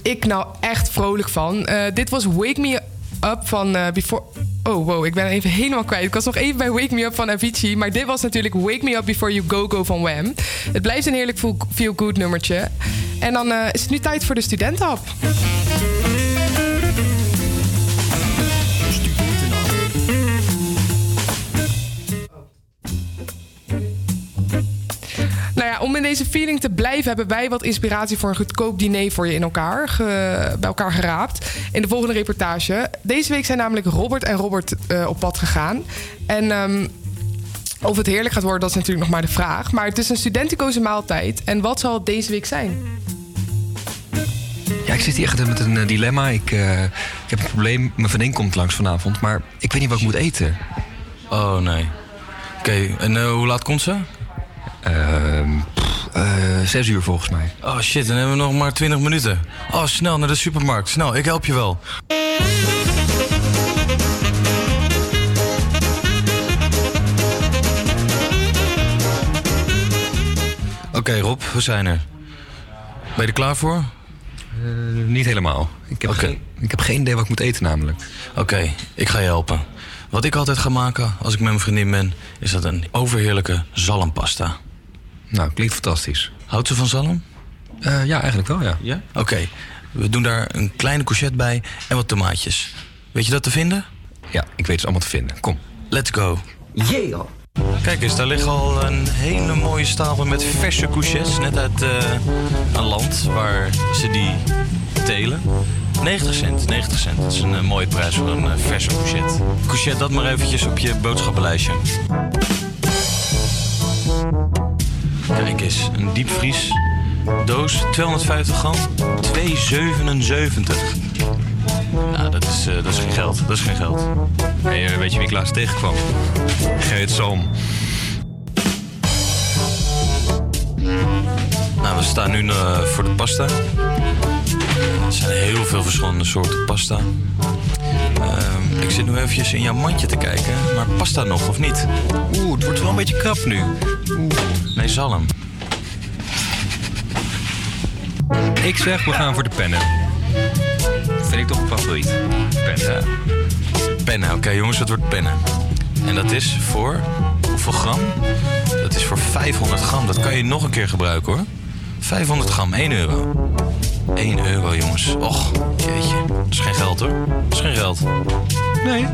ik nou echt vrolijk van. Eh, dit was Wake Me Up van eh, Before... Oh, wow, ik ben even helemaal kwijt. Ik was nog even bij Wake Me Up van Avicii. Maar dit was natuurlijk Wake Me Up Before You Go Go van Wham. Het blijft een heerlijk feel-good nummertje. En dan eh, is het nu tijd voor de studentenhap. deze feeling te blijven hebben wij wat inspiratie voor een goedkoop diner voor je in elkaar, ge, bij elkaar geraapt. In de volgende reportage. Deze week zijn namelijk Robert en Robert eh, op pad gegaan. En ehm, of het heerlijk gaat worden, dat is natuurlijk nog maar de vraag. Maar het is een studentenkozen maaltijd. En wat zal het deze week zijn? Ja, ik zit hier echt met een eh, dilemma. Ik, eh, ik heb een probleem. Mijn vriendin komt langs vanavond, maar ik weet niet wat ik moet eten. Oh, nee. Oké, en hoe laat komt ze? Ehm, eh, zes uur volgens mij. Oh shit, dan hebben we nog maar 20 minuten. Oh, snel naar de supermarkt. Snel, ik help je wel. Oké Rob, we zijn er. Ben je er klaar voor? Eh, niet helemaal. Ik heb, geen, ik heb geen idee wat ik moet eten namelijk. Oké, ik ga je helpen. Wat ik altijd ga maken als ik met mijn vriendin ben... is dat een overheerlijke zalmpasta. Nou, klinkt fantastisch. Houdt ze van zalm? Eh, ja, eigenlijk wel, ja. Ja? Oké, we doen daar een kleine courgette bij en wat tomaatjes. Weet je dat te vinden? Ja, ik weet het allemaal te vinden. Kom. Let's go. Yeah. Kijk eens, daar liggen al een hele mooie stapel met verse courgettes. Net uit eh, een land waar ze die telen. 90 cent, 90 cent. Dat is een eh, mooie prijs voor een verse courgette. Courgette, dat maar eventjes op je boodschappenlijstje. Kijk eens, een diepvries doos, 250 gram, 2,77. Nou, dat is, eh, dat is geen geld. Dat is geen geld. Eh, weet je wie ik laatst tegenkwam? Gerrit Salm. Nou, we staan nu eh, voor de pasta. Er zijn heel veel verschillende soorten pasta. Ik zit nu eventjes in jouw mandje te kijken. Maar pasta nog, of niet? Oeh, het wordt wel een beetje krap nu. Oeh, nee, zalm. Ik zeg, we gaan voor de pennen. Vind ik toch een favoriet. Pennen. Pennen, oké jongens, het wordt pennen. En dat is voor hoeveel gram? Dat is voor 500 gram. Dat kan je nog een keer gebruiken hoor. 500 gram, 1 euro. 1 euro jongens. Och, jeetje. Dat is geen geld hoor. Dat is geen geld. Nee.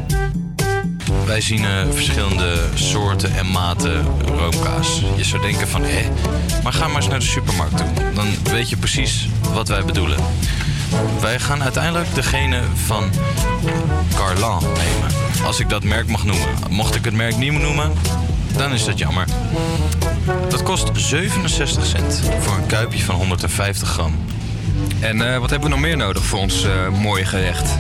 Wij zien eh, verschillende soorten en maten roomkaas. Je zou denken van, hé, maar ga maar eens naar de supermarkt toe. Dan weet je precies wat wij bedoelen. Wij gaan uiteindelijk degene van Carlan nemen. Als ik dat merk mag noemen. Mocht ik het merk niet noemen, dan is dat jammer. Dat kost 67 cent voor een kuipje van 150 gram. En eh, wat hebben we nog meer nodig voor ons eh, mooie gerecht?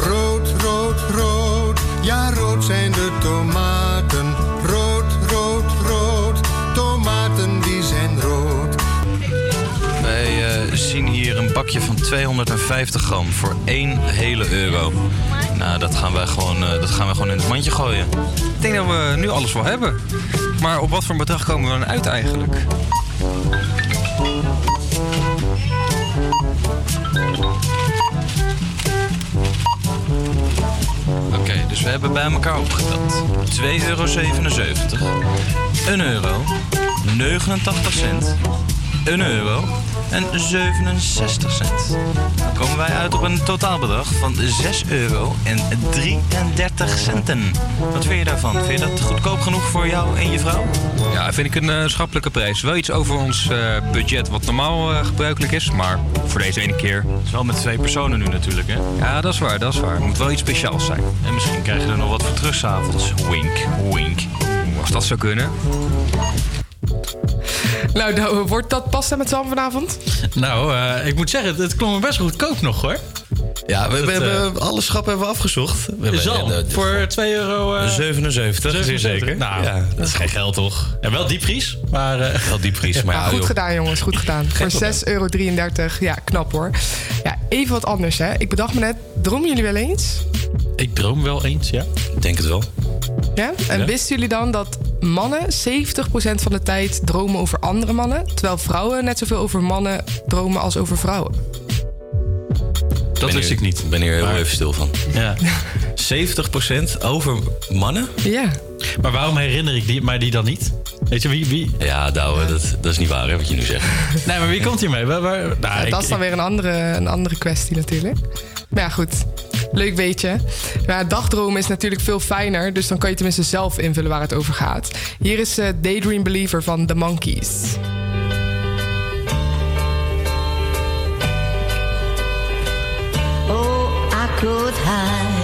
Rood, rood, rood, ja rood zijn de tomaten. Rood, rood, rood, tomaten die zijn rood. Wij eh, zien hier een bakje van 250 gram voor 1 hele euro. Nou, dat gaan wij gewoon, eh, dat gaan wij gewoon in het mandje gooien. Ik denk dat we nu alles wel hebben. Maar op wat voor een bedrag komen we dan uit eigenlijk? Oké, dus we hebben bij elkaar opgeteld 2,77 euro, 1 euro, 89 cent, 1 euro en 67 cent. Dan komen wij uit op een totaalbedrag van 6 euro en 33 centen. Wat vind je daarvan? Vind je dat goedkoop genoeg voor jou en je vrouw? Ja, vind ik een eh, schappelijke prijs. Wel iets over ons eh, budget wat normaal eh, gebruikelijk is. Maar voor deze ene keer... Het is wel met twee personen nu natuurlijk, hè? Ja, dat is waar, dat is waar. Het moet wel iets speciaals zijn. En misschien krijg je er nog wat voor terug s'avonds. Wink, wink. Als dat zou kunnen. Nou, nou, wordt dat pasta met zalm vanavond? Nou, eh, ik moet zeggen, het, het klonk me best goedkoop nog hoor. Ja, we, we Dat, hebben alle schappen hebben we afgezocht. We hebben, Zalm, eh, de- voor 2 euro... eh, 77, zeer 77. zeker. Nou, Ja. dat is geen geld toch? En wel diepvries, maar... eh, Wel diepvries, maar Ja, ja, goed joh. gedaan, jongens. Goed gedaan. Voor probleem. 6,33 euro. Ja, knap hoor. Ja, even wat anders, hè. Ik bedacht me net, dromen jullie wel eens? Ik droom wel eens, ja. Ik denk het wel. Ja? En Ja. wisten jullie dan dat mannen 70% van de tijd dromen over andere mannen... terwijl vrouwen net zoveel over mannen dromen als over vrouwen? Dat wist ik niet. Ik ben hier heel even stil van. Ja. [LAUGHS] 70% over mannen? Ja. Maar waarom herinner ik die, mij die dan niet? Weet je, wie... wie? Ja, Douwe, dat, dat is niet waar hè, wat je nu zegt. [LAUGHS] Nee, maar wie komt hiermee? Waar, waar, nou, Ja, ik- dat is dan weer een andere, een andere kwestie natuurlijk. Maar ja, goed. Leuk weetje. Ja, dagdromen is natuurlijk veel fijner, dus dan kan je tenminste zelf invullen waar het over gaat. Hier is eh, Daydream Believer van The Monkeys. Oh, I could hide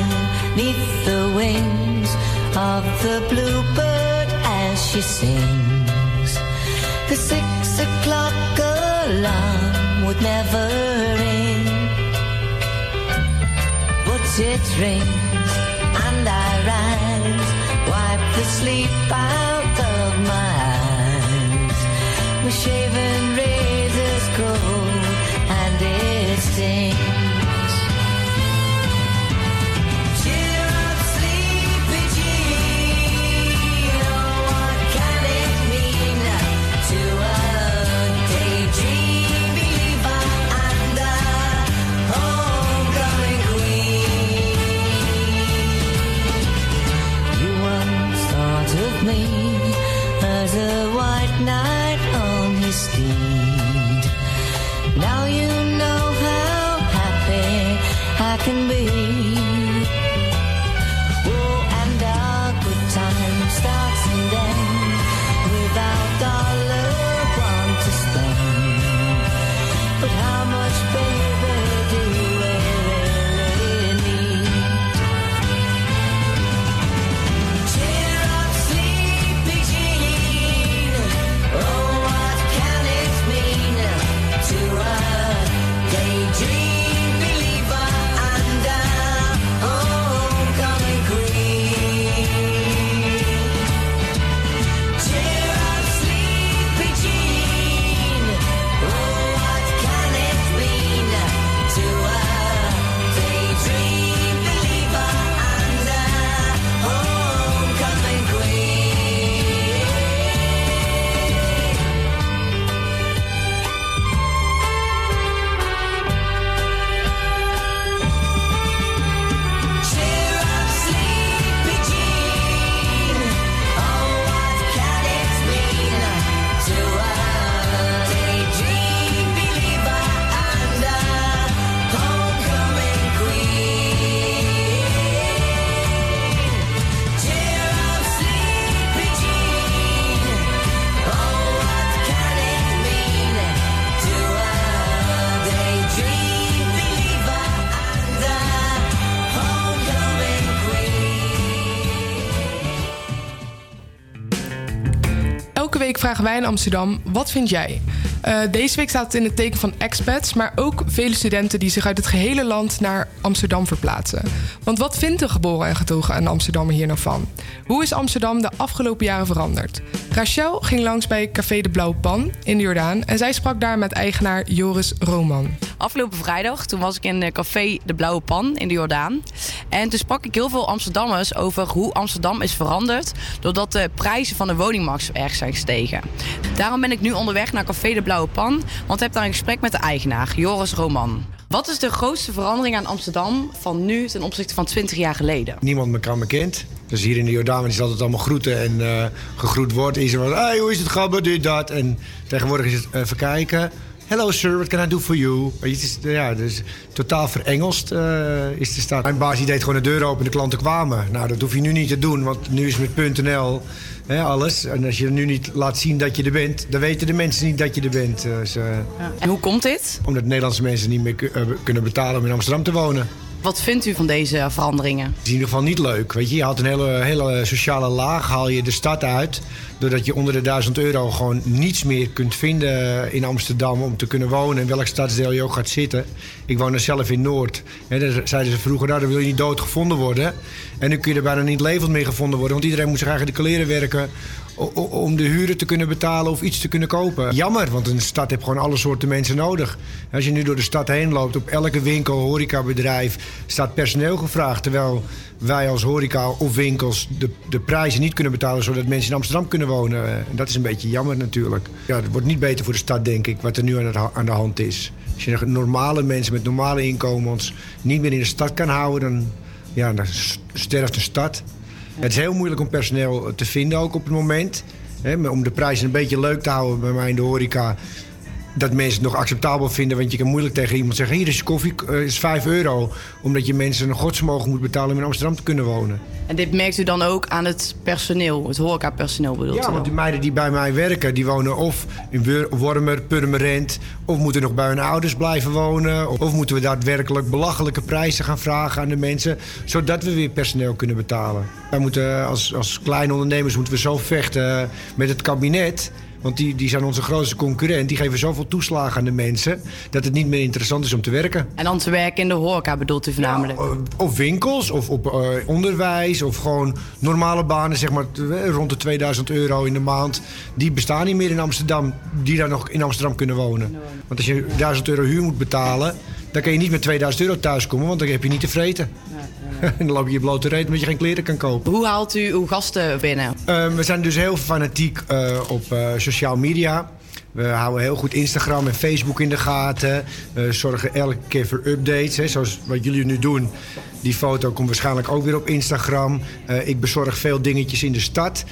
neath the wings of the bluebird as she sings. The six o'clock alarm would never ring, it rings and I rise, wipe the sleep out of my eyes. My shaven razor's week vragen wij in Amsterdam: wat vind jij? Eh, deze week staat het in het teken van expats, maar ook vele studenten die zich uit het gehele land naar Amsterdam verplaatsen. Want wat vindt de geboren en getogen aan Amsterdammer hier nou van? Hoe is Amsterdam de afgelopen jaren veranderd? Rachel ging langs bij Café de Blauwe Pan in de Jordaan en zij sprak daar met eigenaar Joris Roman. Afgelopen vrijdag, toen was ik in eh, café De Blauwe Pan in de Jordaan. En toen sprak ik heel veel Amsterdammers over hoe Amsterdam is veranderd... doordat de prijzen van de woningmarkt zo erg zijn gestegen. Daarom ben ik nu onderweg naar café De Blauwe Want ik heb daar een gesprek met de eigenaar, Joris Roman. Wat is de grootste verandering aan Amsterdam van nu ten opzichte van 20 jaar geleden? Niemand me kan me kent. Dus hier in de Jordaan is het altijd allemaal groeten en eh, gegroet wordt. Iedereen van, hey, hoe is het gabber, dit, dat. En tegenwoordig is het even kijken. Hello sir, what can I do for you? Is, ja, dus totaal verengelst eh, is de stad. Mijn baas die deed gewoon de deur open en de klanten kwamen. Nou, dat hoef je nu niet te doen, want nu is het met .nl hè, alles. En als je nu niet laat zien dat je er bent, dan weten de mensen niet dat je er bent. Dus, En hoe komt dit? Omdat Nederlandse mensen niet meer eh, kunnen betalen om in Amsterdam te wonen. Wat vindt u van deze veranderingen? Het is in ieder geval niet leuk. Weet je, je haalt een hele, hele sociale laag, haal je de stad uit. Doordat je onder de 1000 euro gewoon niets meer kunt vinden in Amsterdam om te kunnen wonen. In welk stadsdeel je ook gaat zitten. Ik woon er zelf in Noord. Hè, daar zeiden ze vroeger, nou, dan wil je niet dood gevonden worden. En nu kun je er bijna niet levend meer gevonden worden. Want iedereen moet zich eigenlijk de kleren werken om de huren te kunnen betalen of iets te kunnen kopen. Jammer, want een stad heeft gewoon alle soorten mensen nodig. Als je nu door de stad heen loopt, op elke winkel, horecabedrijf, staat personeel gevraagd. Terwijl wij als horeca of winkels de, de prijzen niet kunnen betalen zodat mensen in Amsterdam kunnen wonen. En dat is een beetje jammer natuurlijk. Ja, het wordt niet beter voor de stad, denk ik, wat er nu aan, aan de hand is. Als je normale mensen met normale inkomens niet meer in de stad kan houden, dan, ja, sterft de stad. Het is heel moeilijk om personeel te vinden ook op het moment. Om de prijzen een beetje leuk te houden bij mij in de horeca. Dat mensen het nog acceptabel vinden. Want je kan moeilijk tegen iemand zeggen... hier is je koffie, eh, is 5 euro. Omdat je mensen een godsvermogen moet betalen om in Amsterdam te kunnen wonen. En dit merkt u dan ook aan het personeel, het horecapersoneel bedoelt u Ja, want die meiden die bij mij werken... die wonen of in Wormer, Purmerend... of moeten nog bij hun ouders blijven wonen... of moeten we daadwerkelijk belachelijke prijzen gaan vragen aan de mensen... zodat we weer personeel kunnen betalen. Wij moeten als, als kleine ondernemers moeten we zo vechten met het kabinet... Want die, die zijn onze grootste concurrent. Die geven zoveel toeslagen aan de mensen... dat het niet meer interessant is om te werken. En dan te werken in de horeca bedoelt u voornamelijk? Of winkels, of op eh, onderwijs, of gewoon normale banen, zeg maar eh, rond de 2000 euro in de maand. Die bestaan niet meer in Amsterdam, die daar nog in Amsterdam kunnen wonen. Want als je 1000 euro huur moet betalen, dan kan je niet met 2000 euro thuiskomen, want dan heb je niet te vreten. en [LAUGHS] dan loop je je blote reet omdat je geen kleren kan kopen. Hoe haalt u uw gasten binnen? Eh, we zijn dus heel fanatiek eh, op eh sociale media. We houden heel goed Instagram en Facebook in de gaten. We zorgen elke keer voor updates. Hè, zoals wat jullie nu doen. Die foto komt waarschijnlijk ook weer op Instagram. Eh, ik bezorg veel dingetjes in de stad.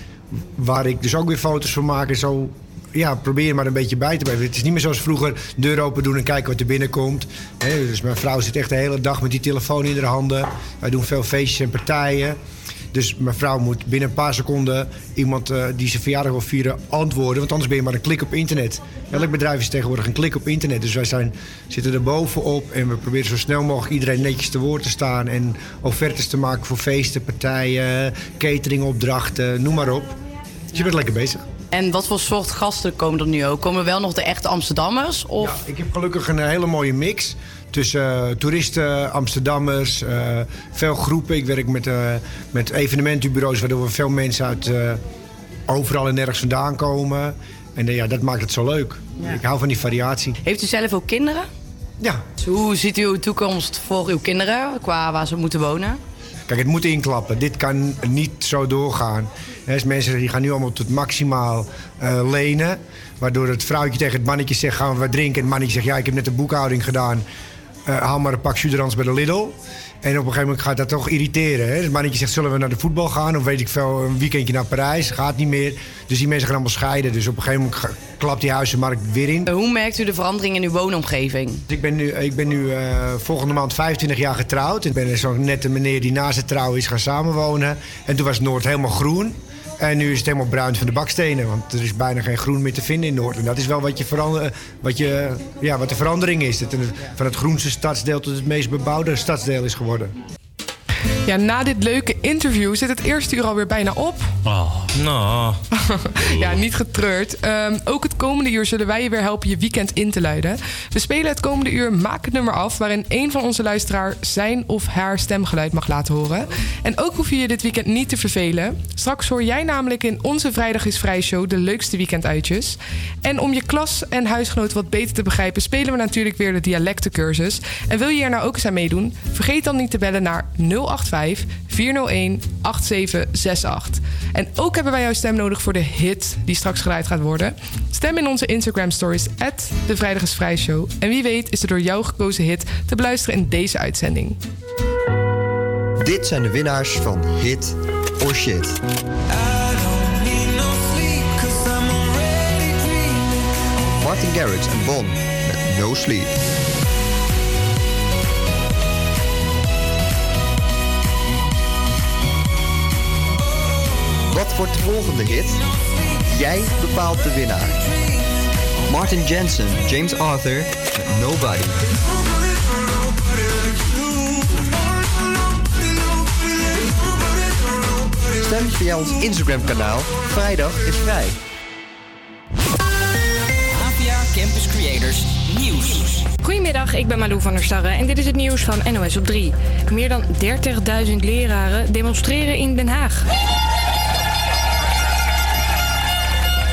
Waar ik dus ook weer foto's van maak. En zo ja, probeer je maar een beetje bij te blijven. Het is niet meer zoals vroeger deur open doen en kijken wat er binnenkomt. Dus mijn vrouw zit echt de hele dag met die telefoon in haar handen. Wij doen veel feestjes en partijen. Dus mijn vrouw moet binnen een paar seconden iemand eh, die zijn verjaardag wil vieren antwoorden. Want anders ben je maar een klik op internet. Elk bedrijf is tegenwoordig een klik op internet. Dus wij zijn, zitten er bovenop en we proberen zo snel mogelijk iedereen netjes te woord te staan. En offertes te maken voor feesten, partijen, cateringopdrachten, noem maar op. Dus je bent lekker bezig. En wat voor soort gasten komen er nu ook? Komen wel nog de echte Amsterdammers? Of... Ja, ik heb gelukkig een hele mooie mix. Tussen eh, toeristen, Amsterdammers, eh, veel groepen. Ik werk met, eh, met evenementenbureaus waardoor we veel mensen uit overal en nergens vandaan komen. En ja, dat maakt het zo leuk. Ik hou van die variatie. Heeft u zelf ook kinderen? Ja. Dus hoe ziet u uw toekomst voor uw kinderen qua waar ze moeten wonen? Kijk, het moet inklappen. Dit kan niet zo doorgaan. Hè, dus mensen die gaan nu allemaal tot maximaal eh, lenen. Waardoor het vrouwtje tegen het mannetje zegt, gaan we wat drinken? En het mannetje zegt, ja, ik heb net een boekhouding gedaan. Haal maar een pak Suderans bij de Lidl. En op een gegeven moment gaat dat toch irriteren. Hè? Dus het mannetje zegt, zullen we naar de voetbal gaan? Of weet ik veel, een weekendje naar Parijs. Gaat niet meer. Dus die mensen gaan allemaal scheiden. Dus op een gegeven moment klapt die huizenmarkt weer in. Hoe merkt u de verandering in uw woonomgeving? Ik ben nu, ik ben nu eh, volgende maand 25 jaar getrouwd. Ik ben zo'n nette meneer die na zijn trouw is gaan samenwonen. En toen was Noord helemaal groen. En nu is het helemaal bruin van de bakstenen. Want er is bijna geen groen meer te vinden in Noord. En dat is wel wat, je verander, wat, je, ja, wat de verandering is. Dat het van het groenste stadsdeel tot het meest bebouwde stadsdeel is geworden. Ja, na dit leuke interview zit het eerste uur alweer bijna op. Oh, nou. [LAUGHS] Ja, niet getreurd. Ehm, ook het komende uur zullen wij je weer helpen je weekend in te luiden. We spelen het komende uur Maak het nummer af... waarin een van onze luisteraar zijn of haar stemgeluid mag laten horen. En ook hoef je je dit weekend niet te vervelen. Straks hoor jij namelijk in onze Vrijdag is Vrij show... de leukste weekenduitjes. En om je klas en huisgenoten wat beter te begrijpen... spelen we natuurlijk weer de dialectencursus. En wil je er nou ook eens aan meedoen? Vergeet dan niet te bellen naar 085 401 8768. En ook hebben wij jouw stem nodig voor de hit die straks geluid gaat worden. Stem in onze Instagram stories de Vrijdag Vrij Show. En wie weet is de door jou gekozen hit te beluisteren in deze uitzending. Dit zijn de winnaars van Hit or Shit. Martin Garrix en Bon met No Sleep. Wat wordt de volgende hit? Jij bepaalt de winnaar. Martin Jensen, James Arthur met Nobody. Stem via ons Instagram kanaal. Vrijdag is vrij. APA Campus Creators Nieuws. Goedemiddag, ik ben Malou van der Starre en dit is het nieuws van NOS op 3. Meer dan 30.000 leraren demonstreren in Den Haag.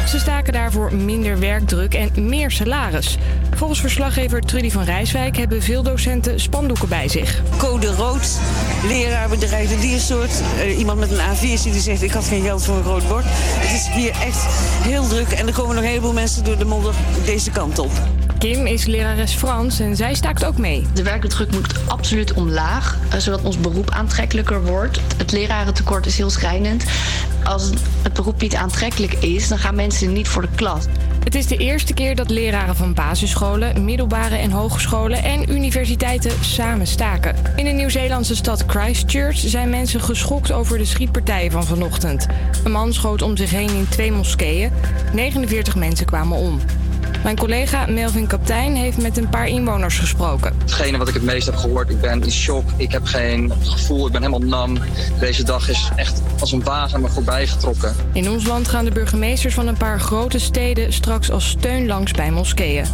Ze staken daarvoor minder werkdruk en meer salaris. Volgens verslaggever Trudy van Rijswijk hebben veel docenten spandoeken bij zich. Code rood, leraarbedrijf de diersoort. Eh, iemand met een A4 die zegt ik had geen geld voor een rood bord. Het is hier echt heel druk en er komen nog een heleboel mensen door de modder deze kant op. Kim is lerares Frans en zij staakt ook mee. De werkdruk moet absoluut omlaag, eh, zodat ons beroep aantrekkelijker wordt. Het lerarentekort is heel schrijnend. Als het beroep niet aantrekkelijk is, dan gaan mensen niet voor de klas. Het is de eerste keer dat leraren van basisscholen, middelbare en hogescholen en universiteiten samen staken. In de Nieuw-Zeelandse stad Christchurch zijn mensen geschokt over de schietpartijen van vanochtend. Een man schoot om zich heen in twee moskeeën. 49 mensen kwamen om. Mijn collega Melvin Kaptein heeft met een paar inwoners gesproken. Hetgene wat ik het meest heb gehoord, ik ben in shock. Ik heb geen gevoel, ik ben helemaal nam. Deze dag is echt als een wagen me voorbij getrokken. In ons land gaan de burgemeesters van een paar grote steden straks als steun langs bij moskeeën.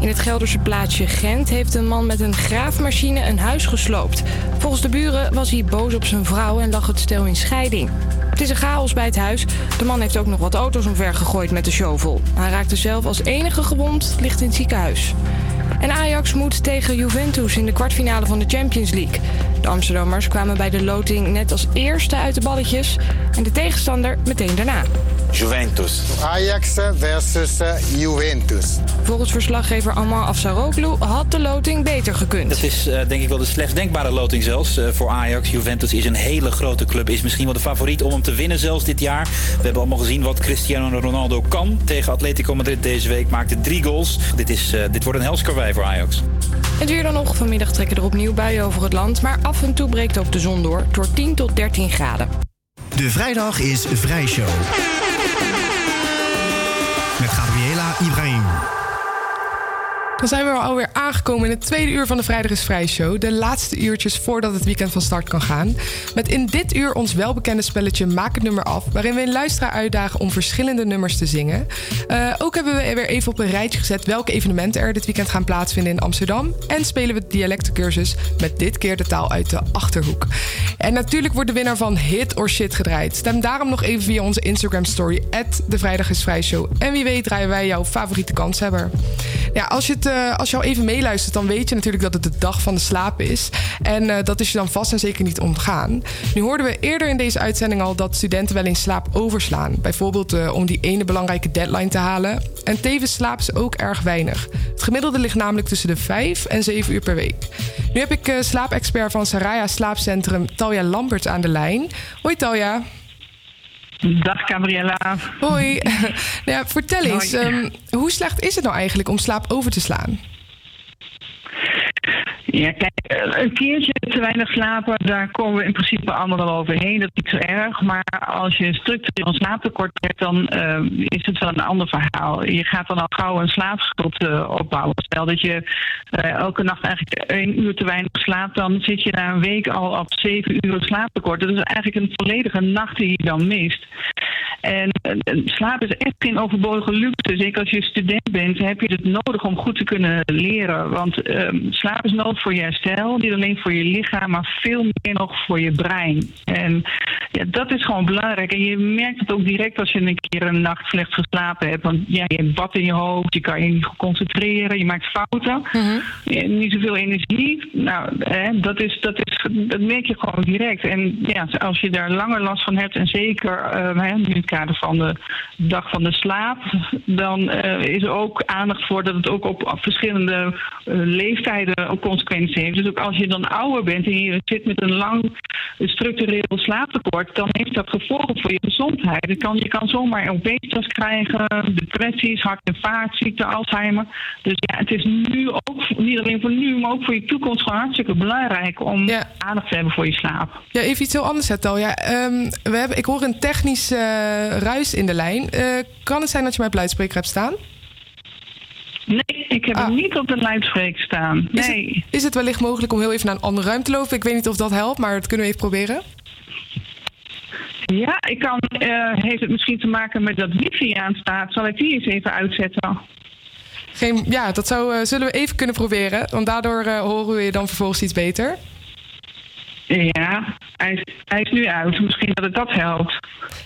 In het Gelderse plaatsje Gent heeft een man met een graafmachine een huis gesloopt. Volgens de buren was hij boos op zijn vrouw en lag het stel in scheiding. Het is een chaos bij het huis. De man heeft ook nog wat auto's omver gegooid met de shovel. Hij raakte zelf als enige gewond, ligt in het ziekenhuis. En Ajax moet tegen Juventus in de kwartfinale van de Champions League. De Amsterdammers kwamen bij de loting net als eerste uit de balletjes en de tegenstander meteen daarna. Juventus. Ajax versus Juventus. Volgens verslaggever Ammar Afsaroglu had de loting beter gekund. Dat is eh, denk ik wel de slechtst denkbare loting zelfs eh, voor Ajax. Juventus is een hele grote club, is misschien wel de favoriet om hem te winnen zelfs dit jaar. We hebben allemaal gezien wat Cristiano Ronaldo kan tegen Atletico Madrid deze week. Maakte drie goals. Dit, is, eh, dit wordt een helskarwei voor Ajax. Het weer dan nog. Vanmiddag trekken er opnieuw buien over het land. Maar af en toe breekt ook de zon door. Door 10 tot 13 graden. De vrijdag is Vrijshow. Gabriela Ibrahim. Dan zijn we alweer aangekomen in het tweede uur van de Vrijdag is Vrij Show. De laatste uurtjes voordat het weekend van start kan gaan. Met in dit uur ons welbekende spelletje Maak het nummer af. Waarin we een luisteraar uitdagen om verschillende nummers te zingen. Eh, ook hebben we weer even op een rijtje gezet welke evenementen er dit weekend gaan plaatsvinden in Amsterdam. En spelen we de dialectencursus met dit keer de taal uit de achterhoek. En natuurlijk wordt de winnaar van Hit or Shit gedraaid. Stem daarom nog even via onze Instagram story. de Vrijdag is Vrij Show. En wie weet draaien wij jouw favoriete kanshebber. Ja, als je het eh, als je al even meeluistert, dan weet je natuurlijk dat het de dag van de slaap is. En eh, dat is je dan vast en zeker niet ontgaan. Nu hoorden we eerder in deze uitzending al dat studenten wel in slaap overslaan. Bijvoorbeeld eh, om die ene belangrijke deadline te halen. En tevens slapen ze ook erg weinig. Het gemiddelde ligt namelijk tussen de 5 en 7 uur per week. Nu heb ik slaapexpert van Saraya Slaapcentrum Talja Lambert aan de lijn. Hoi Talja. Dag Gabriella. Hoi. [LAUGHS] nou ja, vertel eens, ehm, hoe slecht is het nou eigenlijk om slaap over te slaan? Ja, kijk, eh, een keertje te weinig slapen, daar komen we in principe allemaal wel overheen. Dat is niet zo erg. Maar als je structureel slaaptekort hebt, dan uh, is het wel een ander verhaal. Je gaat dan al gauw een slaapschuld uh, opbouwen. Stel dat je uh, elke nacht eigenlijk één uur te weinig slaapt, dan zit je na een week al op zeven uur slaaptekort. Dat is eigenlijk een volledige nacht die je dan mist. En slaap is echt geen overbodige luxe. Zeker als je student bent, heb je het nodig om goed te kunnen leren. Want ehm, slaap is nodig voor je herstel. Niet alleen voor je lichaam, maar veel meer nog voor je brein. En ja, dat is gewoon belangrijk. En je merkt het ook direct als je een keer een nacht slecht geslapen hebt. Want ja, je hebt bad in je hoofd, je kan je niet concentreren, je maakt fouten. Mm Niet zoveel energie. Nou, hè, dat, is, dat, is, dat merk je gewoon direct. En ja, als je daar langer last van hebt, en zeker uh, hè, nu het kader van de dag van de slaap, dan uh, is er ook aandacht voor dat het ook op, verschillende uh, leeftijden ook consequenties heeft. Dus ook als je dan ouder bent en je zit met een lang structureel slaaptekort, dan heeft dat gevolgen voor je gezondheid. Je kan, je kan zomaar obesitas krijgen, depressies, hart- en vaatziekte, Alzheimer. Dus ja, het is nu ook, niet alleen voor nu, maar ook voor je toekomst gewoon hartstikke belangrijk om aandacht te hebben voor je slaap. Ja, even iets heel anders, Hetal. Ja, um, we hebben, ik hoor een technisch uh, ruis in de lijn. Uh, kan het zijn dat je mij op luidspreker hebt staan? Nee, ik heb hem niet op de luidspreker staan. Nee. Is het, is het wellicht mogelijk om heel even naar een andere ruimte te lopen? Ik weet niet of dat helpt, maar dat kunnen we even proberen. Ja, ik kan, uh, heeft het misschien te maken met dat wifi aanstaat. Zal ik die eens even uitzetten? Geen, ja, dat zou, uh, zullen we even kunnen proberen. Want daardoor uh, horen we je dan vervolgens iets beter. Ja, hij is, hij is nu uit. Misschien dat het dat helpt.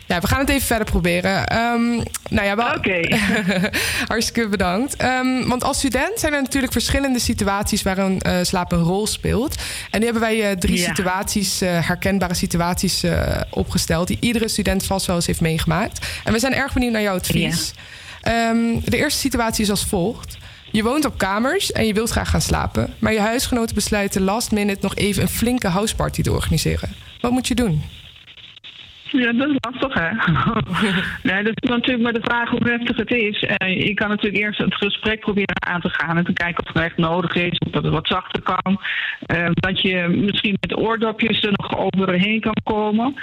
Ja, we gaan het even verder proberen. Um, nou ja, wel... Oké. [LAUGHS] Hartstikke bedankt. Um, want als student zijn er natuurlijk verschillende situaties waarin uh, slaap een rol speelt. En nu hebben wij uh, drie ja. situaties, uh, herkenbare situaties opgesteld... die iedere student vast wel eens heeft meegemaakt. En we zijn erg benieuwd naar jouw advies. Ja. Um, de eerste situatie is als volgt. Je woont op kamers en je wilt graag gaan slapen. Maar je huisgenoten besluiten last minute nog even een flinke houseparty te organiseren. Wat moet je doen? Ja, dat is lastig, hè? [LAUGHS] nee, dat is natuurlijk maar de vraag hoe heftig het is. Uh, je kan natuurlijk eerst het gesprek proberen aan te gaan en te kijken of het echt nodig is, of dat het wat zachter kan. Uh, dat je misschien met oordopjes er nog overheen kan komen.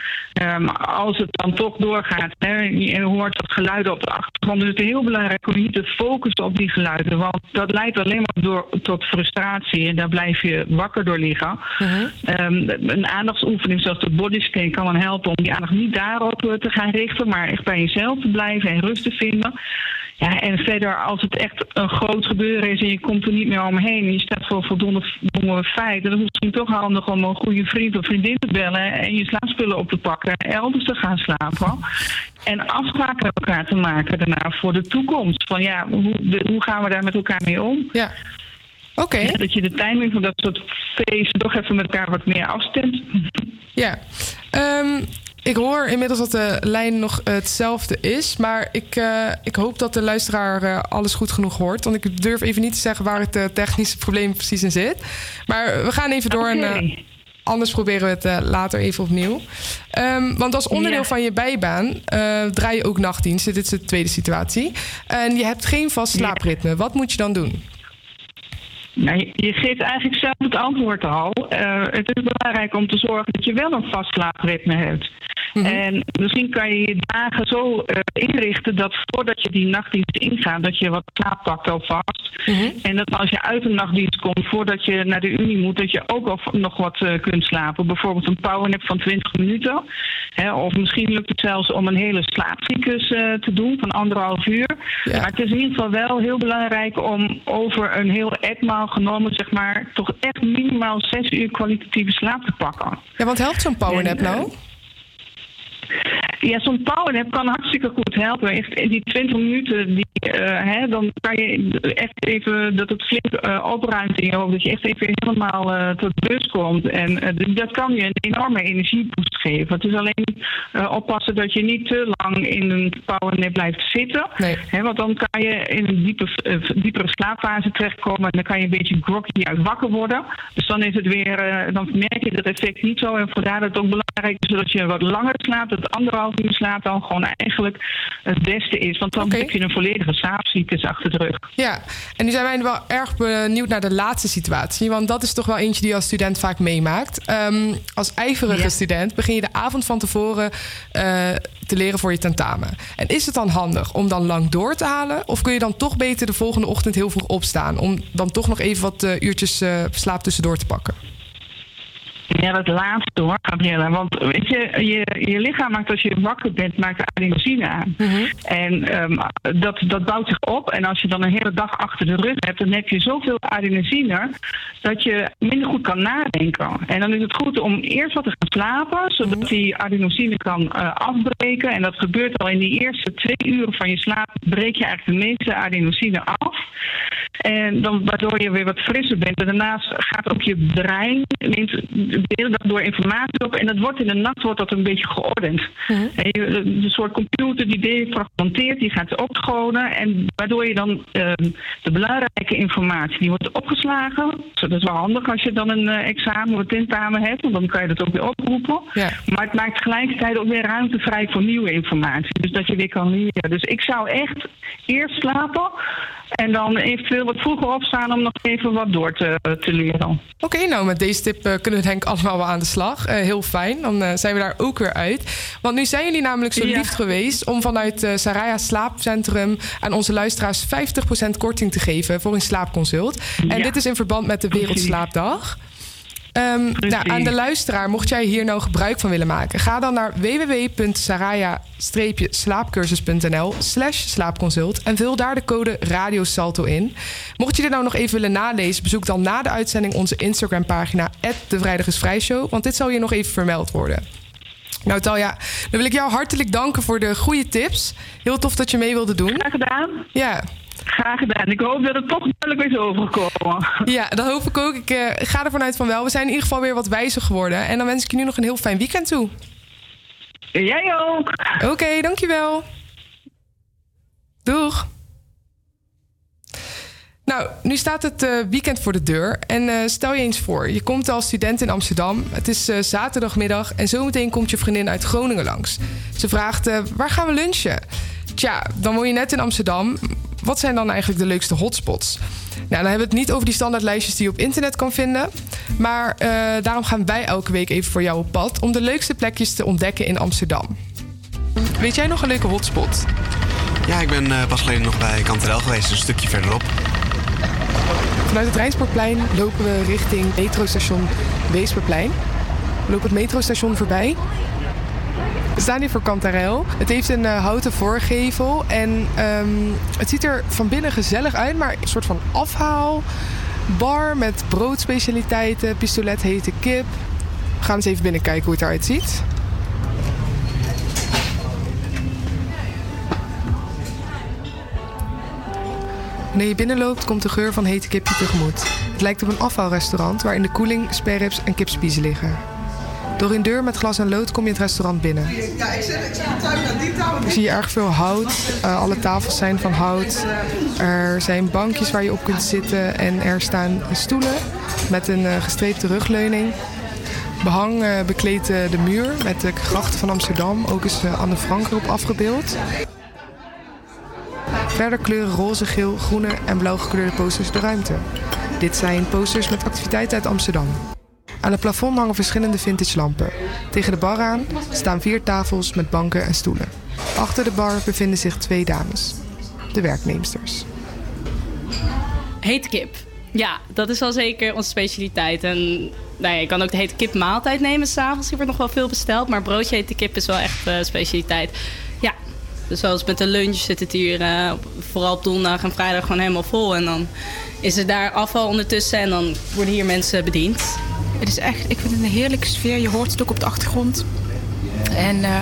Um, als het dan toch doorgaat, hè, je hoort dat geluiden op de achtergrond, is het heel belangrijk om niet te focussen op die geluiden, want dat leidt alleen maar door, tot frustratie en daar blijf je wakker door liggen. Uh -huh. um, een aandachtsoefening zoals de bodyscan kan dan helpen om die aandacht niet daarop te gaan richten, maar echt bij jezelf te blijven en rust te vinden. Ja, en verder, als het echt een groot gebeuren is en je komt er niet meer omheen en je staat voor voldoende, feiten, dan is het misschien toch handig om een goede vriend of vriendin te bellen en je slaapspullen op te pakken en elders te gaan slapen. En afspraken met elkaar te maken daarna voor de toekomst. Van ja, hoe, de, hoe gaan we daar met elkaar mee om? Ja. Oké. Okay. Ja, dat je de timing van dat soort feesten toch even met elkaar wat meer afstemt. Ja. Um, ik hoor inmiddels dat de lijn nog hetzelfde is. Maar ik, eh, ik hoop dat de luisteraar eh, alles goed genoeg hoort. Want ik durf even niet te zeggen waar het eh, technische probleem precies in zit. Maar we gaan even door. En, anders proberen we het later even opnieuw. Ehm, want als onderdeel Ja. van je bijbaan draai je ook nachtdiensten. Dit is de tweede situatie. En je hebt geen vast slaapritme. Wat moet je dan doen? Nou, je- geeft eigenlijk zelf het antwoord al. Het is belangrijk om te zorgen dat je wel een vast slaapritme hebt. En misschien kan je je dagen zo eh, inrichten dat voordat je die nachtdienst ingaat, dat je wat slaap pakt alvast. En dat als je uit een nachtdienst komt, voordat je naar de unie moet, dat je ook al nog wat eh, kunt slapen. Bijvoorbeeld een powernap van 20 minuten. Hè, of misschien lukt het zelfs om een hele slaapcyclus eh, te doen van anderhalf uur. Maar het is in ieder geval wel heel belangrijk om over een heel etmaal genomen, zeg maar, toch echt minimaal zes uur kwalitatieve slaap te pakken. Ja, want helpt zo'n powernap En, eh, nou? Ja, zo'n powernap kan hartstikke goed helpen. Echt, die 20 minuten, die, eh, hè, dan kan je echt even dat het flink eh, opruimt in je hoofd. Dat je echt even helemaal eh, tot rust komt. En eh, dat kan je een enorme energieboost geven. Het is alleen oppassen dat je niet te lang in een powernap blijft zitten. Hè, want dan kan je in een diepe, diepere slaapfase terechtkomen. En dan kan je een beetje groggy uit wakker worden. Dus dan is het weer, dan merk je dat effect niet zo. En vandaar dat het ook belangrijk is dat je wat langer slaapt. Dat anderhalf uur slaap dan gewoon eigenlijk het beste is. Want dan heb je een volledige slaapcyclus achter de rug. Ja, en nu zijn wij wel erg benieuwd naar de laatste situatie. Want dat is toch wel eentje die je als student vaak meemaakt. Ehm, als ijverige student begin je de avond van tevoren eh, te leren voor je tentamen. En is het dan handig om dan lang door te halen? Of kun je dan toch beter de volgende ochtend heel vroeg opstaan? Om dan toch nog even wat eh, uurtjes eh, slaap tussendoor te pakken? Ja, dat laatste hoor, Gabriella. Want weet je, je, je lichaam maakt als je wakker bent, maakt adenosine aan. En ehm, dat, dat bouwt zich op. En als je dan een hele dag achter de rug hebt, dan heb je zoveel adenosine dat je minder goed kan nadenken. En dan is het goed om eerst wat te gaan slapen, zodat die adenosine kan eh, afbreken. En dat gebeurt al in die eerste twee uren van je slaap, breek je eigenlijk de meeste adenosine af. En dan, waardoor je weer wat frisser bent. En daarnaast gaat ook je brein neemt de hele dag door informatie op. En dat wordt in de nacht wordt dat een beetje geordend. Een soort computer die defragmenteert, die gaat opschonen. En waardoor je dan ehm, de belangrijke informatie, die wordt opgeslagen. Dat is wel handig als je dan een eh, examen of een tentamen hebt. Want dan kan je dat ook weer oproepen. Maar het maakt tegelijkertijd ook weer ruimte vrij voor nieuwe informatie. Dus dat je weer kan leren. Dus ik zou echt eerst slapen. En dan eventueel wat vroeger opstaan om nog even wat door te, te leren. Oké, nou met deze tip eh, kunnen we denk ik allemaal wel aan de slag. Eh, heel fijn, dan eh, zijn we daar ook weer uit. Want nu zijn jullie namelijk zo Ja. lief geweest... om vanuit eh Saraya Slaapcentrum aan onze luisteraars 50% korting te geven... voor een slaapconsult. En dit is in verband met de Wereldslaapdag. Ehm, nou, aan de luisteraar, mocht jij hier nou gebruik van willen maken... ga dan naar www.saraya-slaapcursus.nl slash slaapconsult... en vul daar de code RadioSalto in. Mocht je dit nou nog even willen nalezen... bezoek dan na de uitzending onze de Vrijdag is Vrij Show, want dit zal hier nog even vermeld worden. Nou Talja, dan wil ik jou hartelijk danken voor de goede tips. Heel tof dat je mee wilde doen. Graag gedaan. Ja. Graag gedaan. Ik hoop dat het toch duidelijk is overgekomen. Ja, dat hoop ik ook. Ik eh, ga ervan uit van wel. We zijn in ieder geval weer wat wijzer geworden. En dan wens ik je nu nog een heel fijn weekend toe. Jij ook. Oké, dankjewel. Doeg. Nou, nu staat het eh, weekend voor de deur. En eh, stel je eens voor, je komt als student in Amsterdam. Het is zaterdagmiddag en zometeen komt je vriendin uit Groningen langs. Ze vraagt, waar gaan we lunchen? Tja, dan woon je net in Amsterdam. Wat zijn dan eigenlijk de leukste hotspots? Nou, dan hebben we het niet over die standaardlijstjes die je op internet kan vinden. Maar eh, daarom gaan wij elke week even voor jou op pad... om de leukste plekjes te ontdekken in Amsterdam. Weet jij nog een leuke hotspot? Ja, ik ben eh, pas geleden nog bij Kanterel geweest, een stukje verderop. Vanuit het Rijnsportplein lopen we richting metrostation Weesperplein. We lopen het metrostation voorbij. We staan hier voor Kantarel. Het heeft een eh, houten voorgevel en ehm, het ziet er van binnen gezellig uit, maar een soort van afhaalbar met broodspecialiteiten, pistolet hete kip. We gaan eens even binnenkijken hoe het eruit ziet. Wanneer je binnenloopt, komt de geur van hete kip je tegemoet. Het lijkt op een afvalrestaurant waarin de koeling, sperrips en kipspiezen liggen. Door een deur met glas en lood kom je het restaurant binnen. Ja, ik zit, zie erg veel hout. Eh, alle tafels zijn van hout. Er zijn bankjes waar je op kunt zitten. En er staan stoelen met een eh, gestreepte rugleuning. Behang eh, bekleedt de muur met de grachten van Amsterdam. Ook is Anne Frank erop afgebeeld. Verder kleuren roze, geel, groene en blauw gekleurde posters de ruimte. Dit zijn posters met activiteiten uit Amsterdam. Aan het plafond hangen verschillende vintage lampen. Tegen de bar aan staan vier tafels met banken en stoelen. Achter de bar bevinden zich twee dames, de werknemsters. Hete kip. Ja, dat is wel zeker onze specialiteit. En nou ja, je kan ook de hete kip maaltijd nemen s'avonds. Die wordt nog wel veel besteld. Maar broodje hete kip is wel echt uh, specialiteit. Ja, dus zoals met de lunch zit het hier uh, vooral op donderdag en vrijdag gewoon helemaal vol. En dan is er daar afval ondertussen en dan worden hier mensen bediend. Het is echt, ik vind het een heerlijke sfeer. Je hoort het ook op de achtergrond. En uh,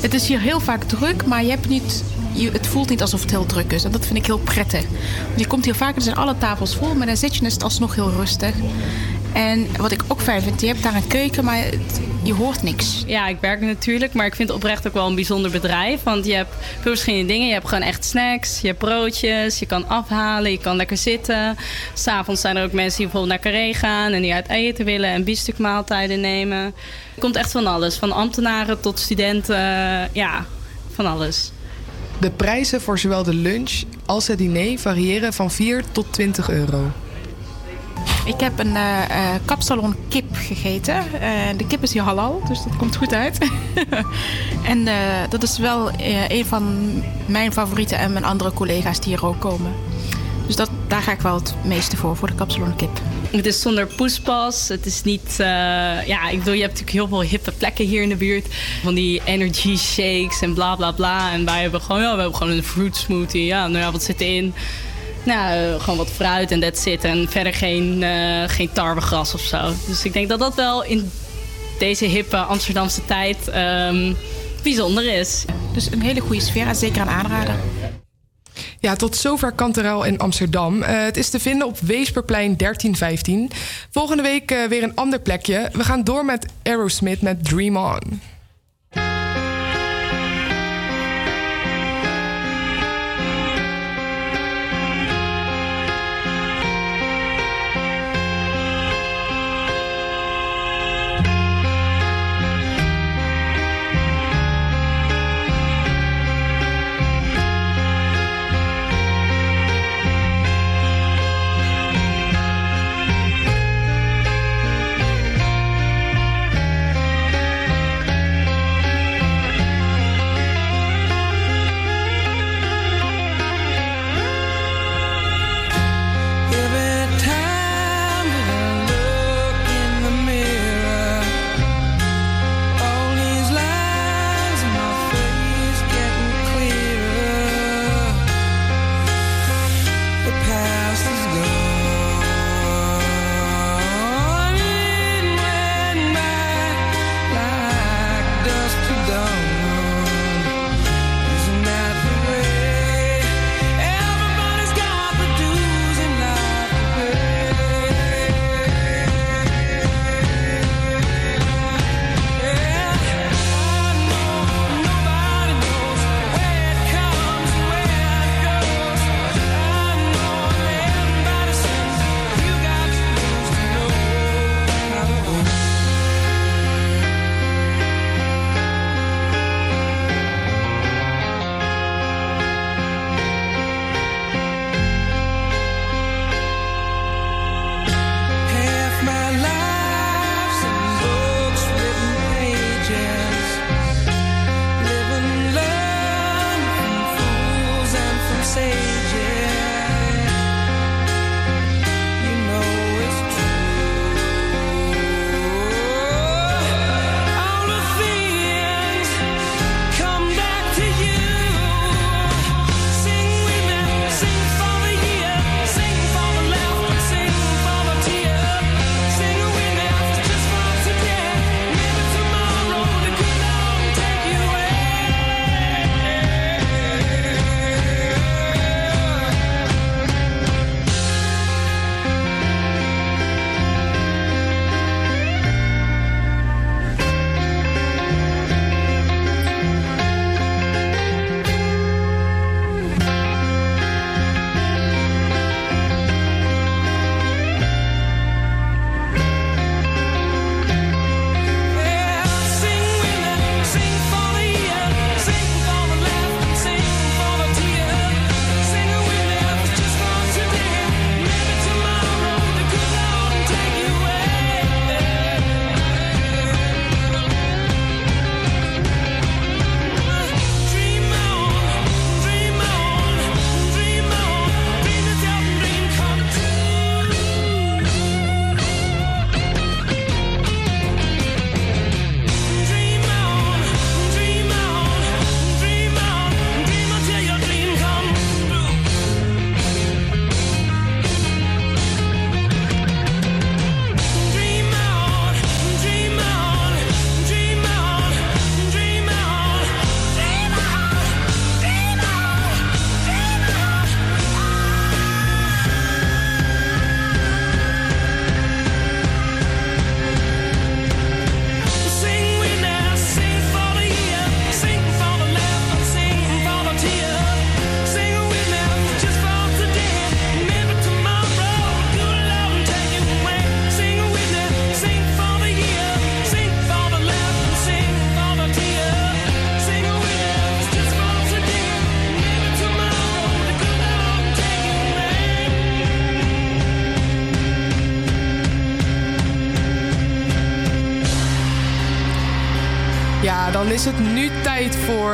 het is hier heel vaak druk, maar je hebt niet, het voelt niet alsof het heel druk is. En dat vind ik heel prettig. Want je komt hier vaak, er zijn alle tafels vol, maar dan zit je en het alsnog heel rustig. En wat ik ook fijn vind, je hebt daar een keuken, maar het, je hoort niks. Ja, ik werk natuurlijk, maar ik vind het oprecht ook wel een bijzonder bedrijf. Want je hebt veel verschillende dingen. Je hebt gewoon echt snacks, je hebt broodjes, je kan afhalen, je kan lekker zitten. S'avonds zijn er ook mensen die bijvoorbeeld naar Carré gaan en die uit eten willen en biefstukmaaltijden nemen. Er komt echt van alles, van ambtenaren tot studenten, ja, van alles. De prijzen voor zowel de lunch als het diner variëren van 4 tot 20 euro. Ik heb een uh, kapsalon kip gegeten. Uh, de kip is hier halal, dus dat komt goed uit. [LAUGHS] en dat is wel een van mijn favorieten en mijn andere collega's die hier ook komen. Dus dat, daar ga ik wel het meeste voor, voor de kapsalon kip. Het is zonder poespas. Het is niet... ja, ik bedoel, je hebt natuurlijk heel veel hippe plekken hier in de buurt. Van die energy shakes en bla bla bla. En wij hebben gewoon, ja, we hebben gewoon een fruit smoothie. Ja, nou ja, wat zit erin? Nou, gewoon wat fruit en dat zit. En verder geen, uh, geen tarwegras of zo. Dus ik denk dat dat wel in deze hippe Amsterdamse tijd um, bijzonder is. Dus een hele goede sfeer en zeker aan aanraden. Ja, tot zover Kanterel in Amsterdam. Uh, het is te vinden op Weesperplein 1315. Volgende week weer een ander plekje. We gaan door met Aerosmith met Dream On.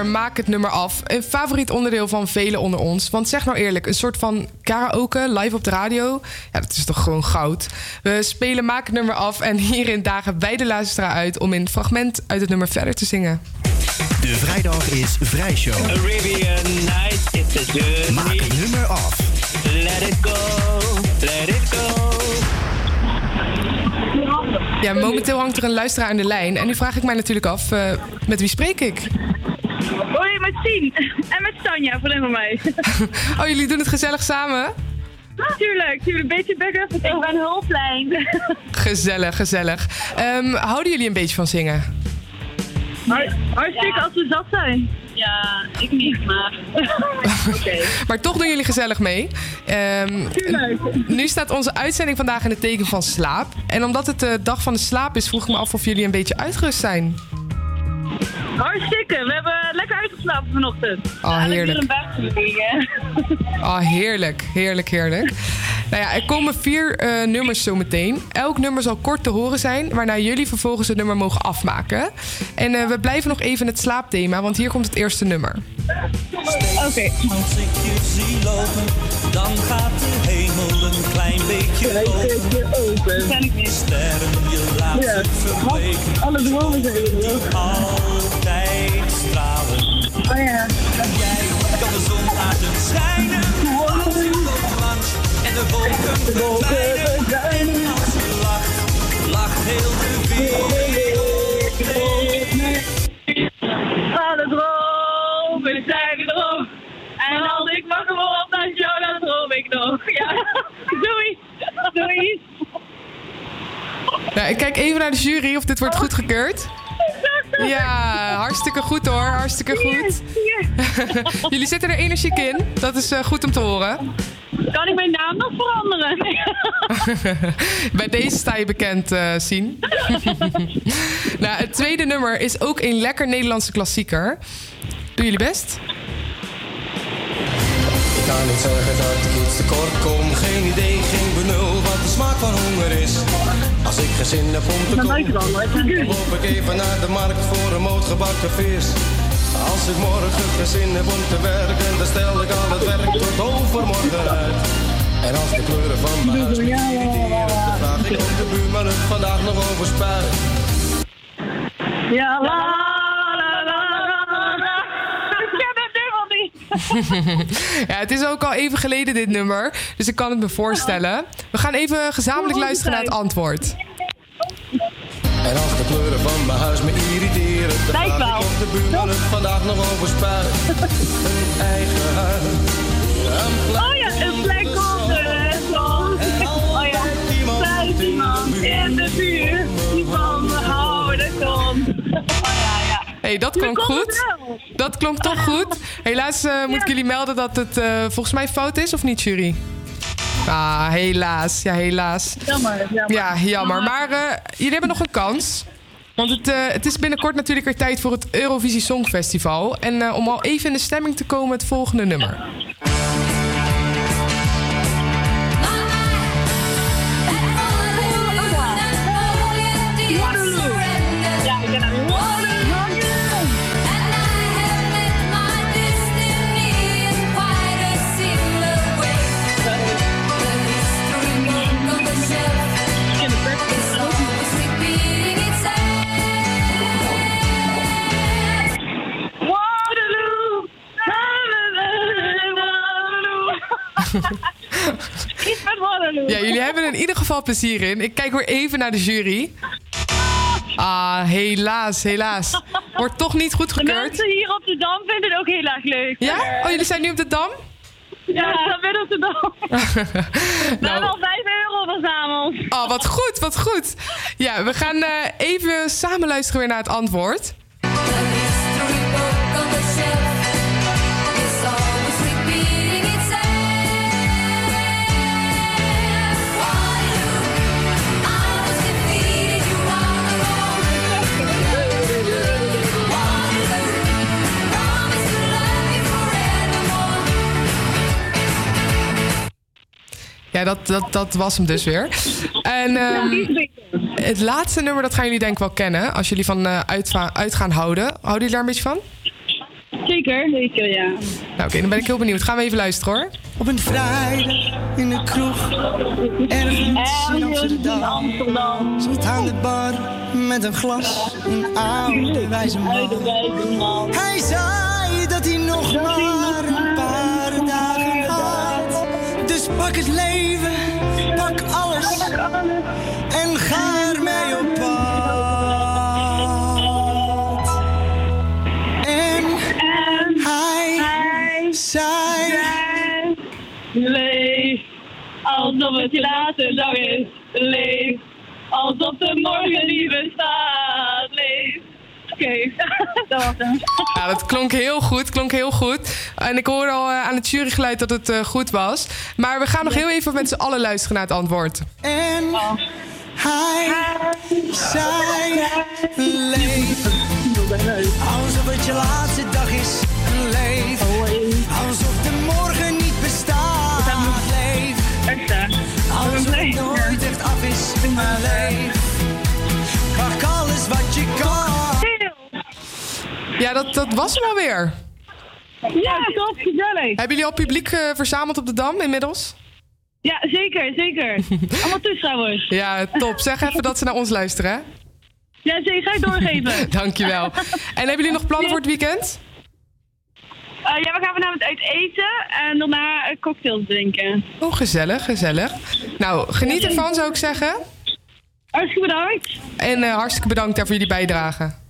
Voor Maak het nummer af. Een favoriet onderdeel van velen onder ons. Want zeg nou eerlijk, een soort van karaoke live op de radio. Ja, dat is toch gewoon goud. We spelen Maak het nummer af en hierin dagen wij de luisteraar uit om in een fragment uit het nummer verder te zingen. De vrijdag is vrijshow. Arabian night, it's a journey. Maak het nummer af. Let it go, let it go. Ja, momenteel hangt er een luisteraar aan de lijn. En nu vraag ik mij natuurlijk af, eh, met wie spreek ik? Met Sien. En met Tanja, van van mij. [LAUGHS] Oh, jullie doen het gezellig samen? Tuurlijk, tuurlijk. Beetje backup. Ik ben hulplijn. Gezellig, gezellig. Ehm, houden jullie een beetje van zingen? Har- Hartstikke als we zat zijn. Ja, ik niet, maar... [LAUGHS] Oké. Maar toch doen jullie gezellig mee. Ehm, nu staat onze uitzending vandaag in het teken van slaap. En omdat het de dag van de slaap is, vroeg ik me af of jullie een beetje uitgerust zijn. Hartstikke. We hebben uitgeslapen vanochtend. Oh, heerlijk. En ik weer een buikje Oh, [LAUGHS] heerlijk, heerlijk, heerlijk. Nou ja, er komen vier eh, nummers zometeen. Elk nummer zal kort te horen zijn, waarna jullie vervolgens het nummer mogen afmaken. En eh, we blijven nog even in het slaapthema, want hier komt het eerste nummer. Oké. Als ik je zie lopen, dan gaat de hemel een klein beetje open. Sterren, je laat Ja. Alle dromen zijn Die altijd stralen. Oh ja. Jij kan de zon laten schijnen. Als je loopt langs en de wolken verdwijnen. Als je lacht, lacht heel de wereld. Alle dromen zijn erop. En als ik wakker word dan jou, dan droom ik nog. Ja, [LAUGHS] doei. Doei. Nou, ik kijk even naar de jury of dit wordt goedgekeurd. Ja, hartstikke goed hoor, hartstikke goed. [LAUGHS] Jullie zitten er energiek in, dat is eh, goed om te horen. Kan ik mijn naam nog veranderen? [LAUGHS] Bij deze sta je bekend, Sien. [LAUGHS] nou, het tweede nummer is ook een lekker Nederlandse klassieker. Doen jullie best? Ik kan niet zeggen dat ik iets tekort kom. Geen idee, geen benul wat de smaak van honger is. Als ik geen zin heb om te koken, dan loop ik even naar de markt voor een moot gebakken vis. Als ik morgen geen zin heb om te werken, dan stel ik al het werk tot overmorgen uit. En als de kleuren van mijn huis me irriteren, dan vraag ik of de buurman het vandaag nog over spuit. Ja, la ja, het is ook al even geleden dit nummer, dus ik kan het me voorstellen. We gaan even gezamenlijk luisteren naar het antwoord. En als de kleuren van mijn huis me irriteren, dan Lijkt wel. ik of de buurman het vandaag nog over spuit. [LAUGHS] Een eigen huis, een plek Oh ja, een plek op de zon. Oh ja, iemand in de buurt die van me houden kon. Oh hey, dat klonk goed. Dat klonk toch goed. Helaas eh, moet ik jullie melden dat het eh, volgens mij fout is, of niet, jury? Ah, helaas. Ja, helaas. Jammer, jammer. Ja, jammer. Maar eh, jullie hebben nog een kans. Want het, het is binnenkort natuurlijk weer tijd voor het Eurovisie Songfestival. En om al even in de stemming te komen, het volgende nummer. Iets met Waterloo. Ja, jullie hebben er in ieder geval plezier in. Ik kijk weer even naar de jury. Ah, helaas, helaas. Wordt toch niet De goedgekeurd. mensen hier op de Dam vinden het ook heel erg leuk. Ja? Oh, jullie zijn nu op de Dam? Ja, we zijn op de Dam. [LAUGHS] We Nou. hebben al 5 euro verzameld. Oh, wat goed, wat goed. Ja, we gaan eh, even samen luisteren weer naar het antwoord. Ja, dat, dat, dat was hem dus weer. En ehm, het laatste nummer, dat gaan jullie denk ik wel kennen. Als jullie van eh, uitva- uitgaan houden. Houden jullie daar een beetje van? Zeker, zeker, ja. Nou, oké, dan ben ik heel benieuwd. Gaan we even luisteren hoor. Op een vrijdag in de kroeg, ergens in Amsterdam. Zat aan de bar met een glas, een oude wijze man. Hij zei dat hij nog maar Dus pak het leven, pak alles en ga ermee op pad. En hij zei... Leef alsof het laatste dag is. Leef alsof de morgen niet bestaat. Oké, [LAUGHS] dat was hem. Ja, dat klonk heel goed, klonk heel goed. En ik hoorde al eh, aan het jurygeluid dat het eh, goed was. Maar we gaan nog heel even met z'n allen luisteren naar het antwoord. En hij zei: Leef alsof het je laatste dag is. Leef alsof de morgen niet bestaat. Leef alsof het nooit echt af is. Maar leef, Ja, dat, dat was hem alweer. Ja, top, gezellig. Hebben jullie al publiek eh, verzameld op de Dam inmiddels? Ja, zeker, zeker. [LAUGHS] Allemaal toeschouwers. Ja, top. Zeg even dat ze naar ons luisteren, hè? Ja, zeker. Ga ik doorgeven. [LAUGHS] Dankjewel. En hebben jullie nog plannen voor het weekend? Eh, ja, we gaan vanavond uit eten en daarna cocktails drinken. Oh, gezellig, gezellig. Nou, geniet ervan, zou ik zeggen. Hartstikke bedankt. En eh, hartstikke bedankt daar voor jullie bijdrage.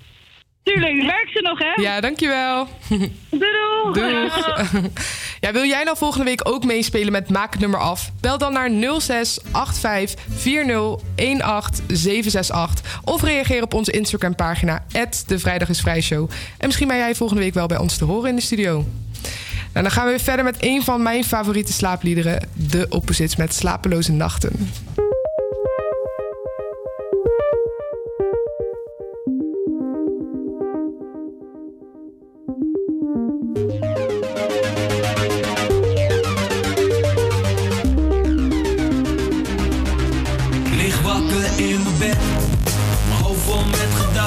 Tuurlijk, werk ze nog, hè? Ja, dankjewel. Doei, Doeg. Ja, wil jij nou volgende week ook meespelen met Maak het nummer af? Bel dan naar 06 85 40 18 768 of reageer op onze Instagram pagina de Vrijdag is Vrij Show. En misschien ben jij volgende week wel bij ons te horen in de studio. Nou, dan gaan we weer verder met een van mijn favoriete slaapliederen, De Opposites met Slapeloze Nachten.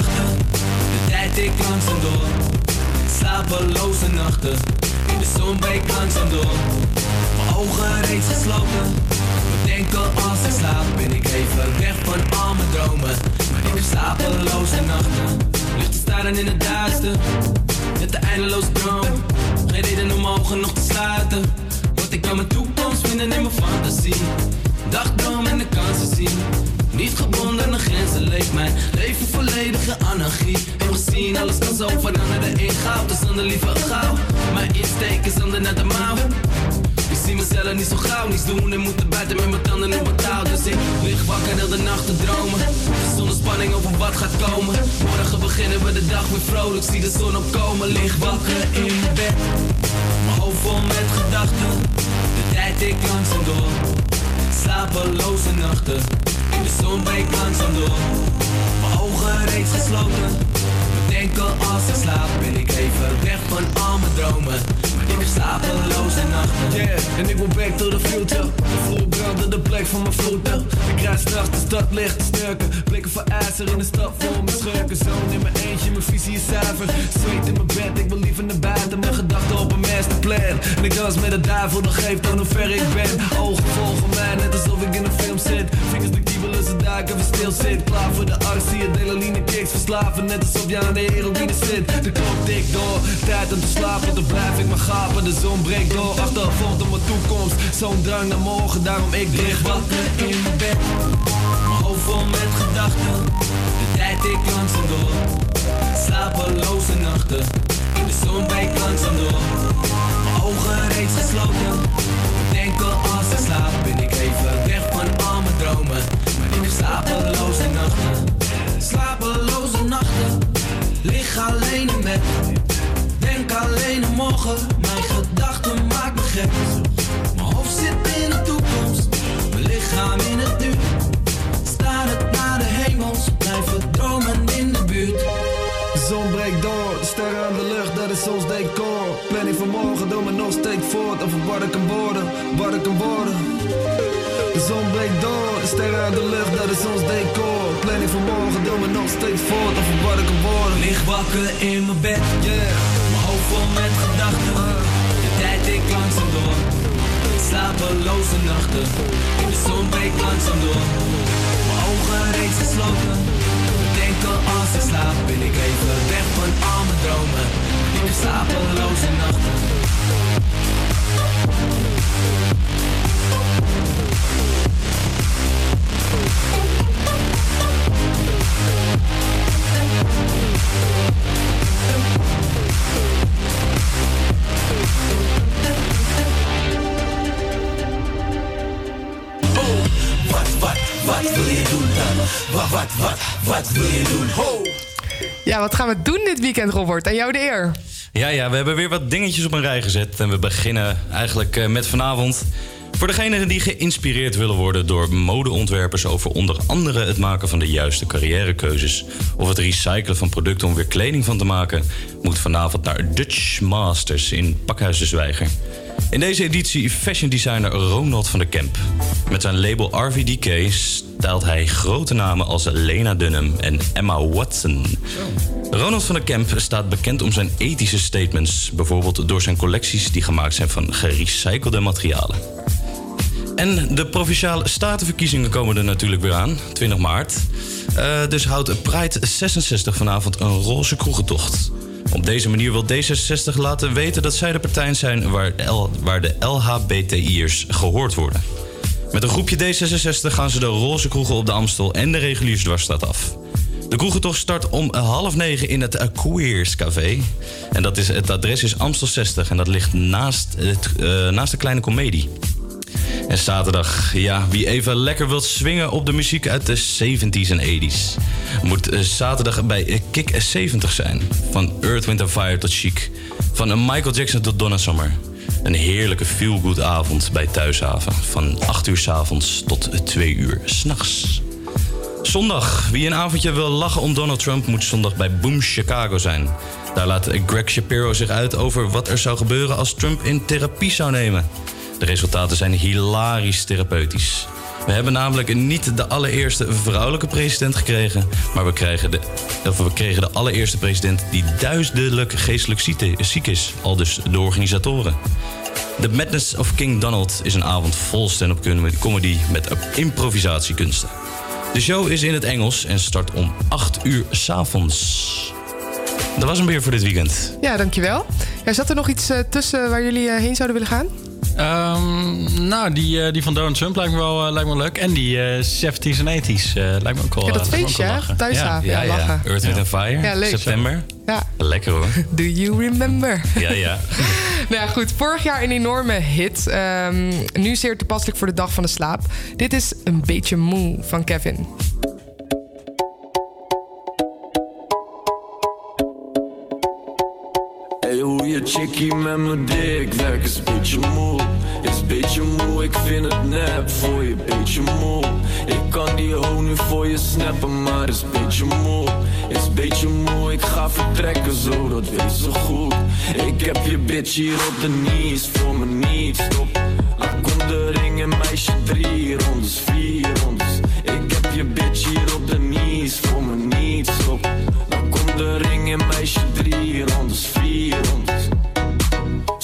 De tijd tikt langzaam door, slapeloze nachten. In de zon breekt langzaam door, mijn ogen reeds gesloten. Bedenken als ik slaap, ben ik even weg van al mijn dromen. Maar ik heb slapeloze nachten, ligt te staren in het duister. Met de eindeloze droom, geen reden om ogen nog te sluiten. Want ik kan mijn toekomst vinden in mijn fantasie. Dagdroom en de kansen zien. Niet gebonden aan grenzen leeft mijn leven volledige anarchie. Heb gezien, alles kan zo veranderen in goud. Dus dan de liever gauw. Mijn insteek is ander naar de mouw. Ik zie mezelf niet zo gauw, niets doen en moeten buiten met mijn tanden op mijn touw. Dus ik lig wakker heel de nacht te dromen. Zonder spanning over wat gaat komen. Morgen beginnen we de dag weer vrolijk, zie de zon opkomen. Lig wakker in bed, mijn hoofd vol met gedachten. De tijd ik langzaam door, slapeloze nachten. In de zon breekt langzaam door, mijn ogen reeds gesloten. Bedenken als ik slaap, ben ik even weg van al mijn dromen. Ik heb slapeloze nachten. Yeah, en ik wil back to the future. De vloer brandde de plek van mijn voeten. Ik rijd straks de stad licht te snurken. Blikken voor ijzer in de stad vol mijn schurken. Zoon in mijn eentje, mijn visie is zuiver. Zweet in mijn bed, ik wil liever naar buiten. Mijn gedachten op een masterplan. En ik dans met de duivel, dan geeft aan hoe ver ik ben. Ogen volgen mij, zit. Klaar voor de arts, zie je delaline kicks verslaven. Net alsof je aan de heroïne zit. De klok tikt door, tijd om te slapen. Dan blijf ik maar gapen, de zon breekt door. Achtervolgt op mijn toekomst, zo'n drang naar morgen. Daarom ik lig wakker in bed. Mijn hoofd vol met gedachten, de tijd ik langzaam door. Slapeloze nachten, in de zon breekt langzaam door. Mijn ogen reeds gesloten, bedenken als ik slaap. Ben ik even weg van al mijn dromen, slapeloze nachten. Slapeloze nachten, lig alleen bed. Denk alleen aan morgen, mijn gedachten maken me gek. Mijn hoofd zit in de toekomst, mijn lichaam in het nu. Het naar de hemels, blijven dromen in de buurt. De zon breekt door, de sterren aan de lucht, dat is ons decor. Planning van morgen, doe me nog steeds voort. Over wat ik kan worden, wat ik kan worden. De zon breekt door, de sterren uit de lucht, dat is ons decor. Planning van morgen, deel me nog steeds voort, of wat ik worden. Lig wakker in mijn bed, yeah. Mijn hoofd vol met gedachten. De tijd ik langzaam door. Slapeloze nachten, in de zon breekt langzaam door. Mijn ogen reeds gesloten. Denken als ik slaap, ben ik even weg van al mijn dromen. Diepe slapeloze nachten. Ja, wat gaan we doen dit weekend, Robert? En jou de eer. Ja, ja, we hebben weer wat dingetjes op een rij gezet. En we beginnen eigenlijk eh, met vanavond. Voor degenen die geïnspireerd willen worden door modeontwerpers over onder andere het maken van de juiste carrièrekeuzes of het recyclen van producten om weer kleding van te maken, moet vanavond naar Dutch Masters in Pakhuis de Zwijger. In deze editie fashion designer Ronald van der Kemp. Met zijn label RVDK stijlt hij grote namen als Lena Dunham en Emma Watson. Ronald van der Kemp staat bekend om zijn ethische statements, bijvoorbeeld door zijn collecties die gemaakt zijn van gerecyclede materialen. En de provinciale statenverkiezingen komen er natuurlijk weer aan, 20 maart. Eh, dus houdt Pride 66 vanavond een roze kroegentocht. Op deze manier wil D66 laten weten dat zij de partij zijn waar, L, waar de LHBTI'ers gehoord worden. Met een groepje D66 gaan ze de roze kroegen op de Amstel en de reguliersdwarsstraat af. De kroegentocht start om half negen in het Queers Café. En dat is, het adres is Amstel 60 en dat ligt naast, het, eh, naast de kleine komedie. En zaterdag, ja, wie even lekker wilt swingen op de muziek uit de 70s en 80s, moet eh, zaterdag bij eh, Kick 70 zijn. Van Earth, Wind Fire tot Chic. Van een Michael Jackson tot Donna Summer. Een heerlijke feel-good avond bij Thuishaven. Van 8 uur s avonds tot 2 uur s'nachts. Zondag. Wie een avondje wil lachen om Donald Trump moet zondag bij Boom Chicago zijn. Daar laat Greg Shapiro zich uit over wat er zou gebeuren als Trump in therapie zou nemen. De resultaten zijn hilarisch therapeutisch. We hebben namelijk niet de allereerste vrouwelijke president gekregen, maar we, krijgen de, of we kregen de allereerste president die duidelijk geestelijk ziek is, al dus de organisatoren. The Madness of King Donald is een avond vol stand-up comedy met improvisatiekunsten. De show is in het Engels en start om 8 uur s'avonds. Dat was hem weer voor dit weekend. Ja, dankjewel. Ja, zat er nog iets uh, tussen waar jullie uh, heen zouden willen gaan? Um, nou, die, uh, die van Donald Trump lijkt me wel, lijkt me leuk. En die 70s en 80s lijkt me ook wel Ja, dat feestje, thuishaven. Ja, ja, ja, lachen. Earth, Wind Fire, ja, leuk. september. Ja. Lekker hoor. [LAUGHS] Do you remember? Ja, ja. [LAUGHS] nou ja, goed. Vorig jaar een enorme hit. Um, nu zeer toepasselijk voor de dag van de slaap. Dit is Een Beetje Moe van Kevin. Chickie met me dik werk is beetje moe. Is beetje moe, ik vind het nep voor je. Beetje moe. Ik kan die ho nu voor je snappen, maar is beetje moe. Is beetje moe, ik ga vertrekken zo, dat weet ze goed. Ik heb je bitch hier op de knees, voor me niet stop. Laat kom de ring en meisje drie rondes, vier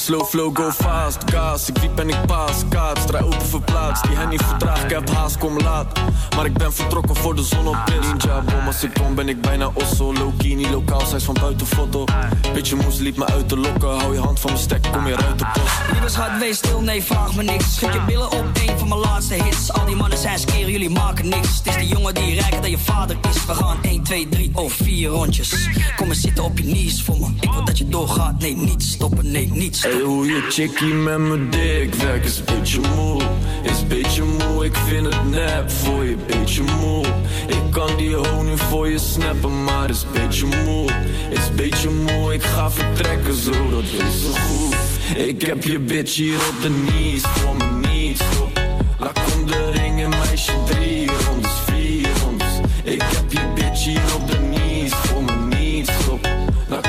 Slow flow, go fast, gas, ik diep en ik paas. Kaart, strijd open verplaatst, die henny vertraag, ik heb haast, kom laat. Maar ik ben vertrokken voor de zon op Ninja Bom, als ik kom ben ik bijna osso. Niet lokaal, zij van buiten foto. Bitch, moes liep me uit te lokken. Hou je hand van mijn stek, kom weer uit de post. Lieve schat, wees stil, nee, vraag me niks. Schud je billen op, een van mijn laatste hits. Al die mannen zijn skeren, jullie maken niks. Het is die jongen die rijker dan je vader is. We gaan 1, 2, 3 of 4 rondjes. Kom eens zitten op je knees voor me. Ik wil dat je doorgaat, nee, niet stoppen, nee, niet stoppen Hey, hoe je chickie met me dik werk is beetje moe. Is beetje moe, ik vind het nep voor je beetje moe. Ik kan die ho nu voor je snappen, maar is beetje moe. Is beetje moe, ik ga vertrekken zo, dat weet ze goed. Ik heb je bitch hier op de knees, voor me niet stop Laat kom de ring en meisje drie rondes, vier rondes Ik heb je bitch hier op de knees, voor me niet stop Laat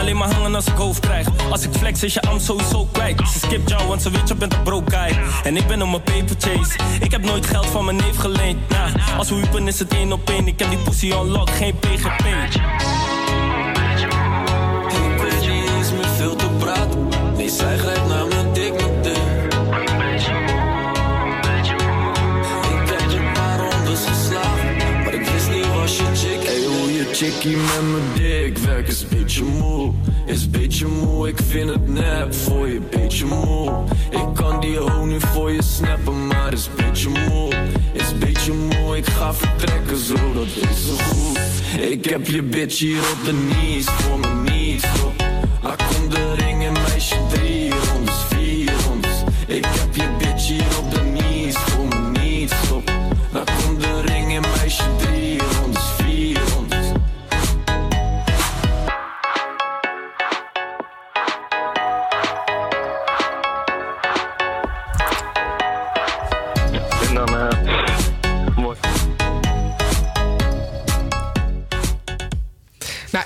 alleen maar hangen als ik hoofd krijg. Als ik flex is je am sowieso kwijt. Ze skipt jou, want ze weet je bent een broke guy. En ik ben op mijn paper chase. Ik heb nooit geld van mijn neef geleend. Nah, als we wiepen is het één op één. Ik heb die pussy on lock, geen PGP. Ik weet niet eens meer veel te praten. Nee, zij grijpt chickie met mijn dik werkt is beetje moe. Is beetje moe, ik vind het nep voor je, beetje moe. Ik kan die hoe nu voor je snappen, maar is beetje moe. Is beetje moe, ik ga vertrekken zo, dat is zo goed. Ik heb je bitch hier op de knees, voor me niet stop. Maar kom de ring en meisje drie rondes, vier rondes. Ik heb je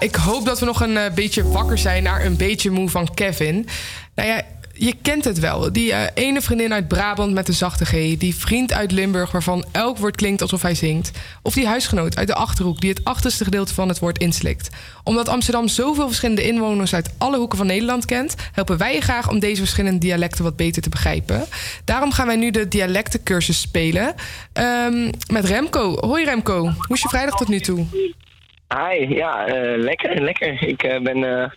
ik hoop dat we nog een eh, beetje wakker zijn naar een beetje moe van Kevin. Nou ja, je kent het wel. Die eh, ene vriendin uit Brabant met de zachte G. Die vriend uit Limburg waarvan elk woord klinkt alsof hij zingt. Of die huisgenoot uit de Achterhoek die het achterste gedeelte van het woord inslikt. Omdat Amsterdam zoveel verschillende inwoners uit alle hoeken van Nederland kent... helpen wij je graag om deze verschillende dialecten wat beter te begrijpen. Daarom gaan wij nu de dialectencursus spelen. Ehm, met Remco. Hoi Remco, hoe is je vrijdag tot nu toe? Hi, ja, eh, lekker, lekker. Ik eh, ben eh,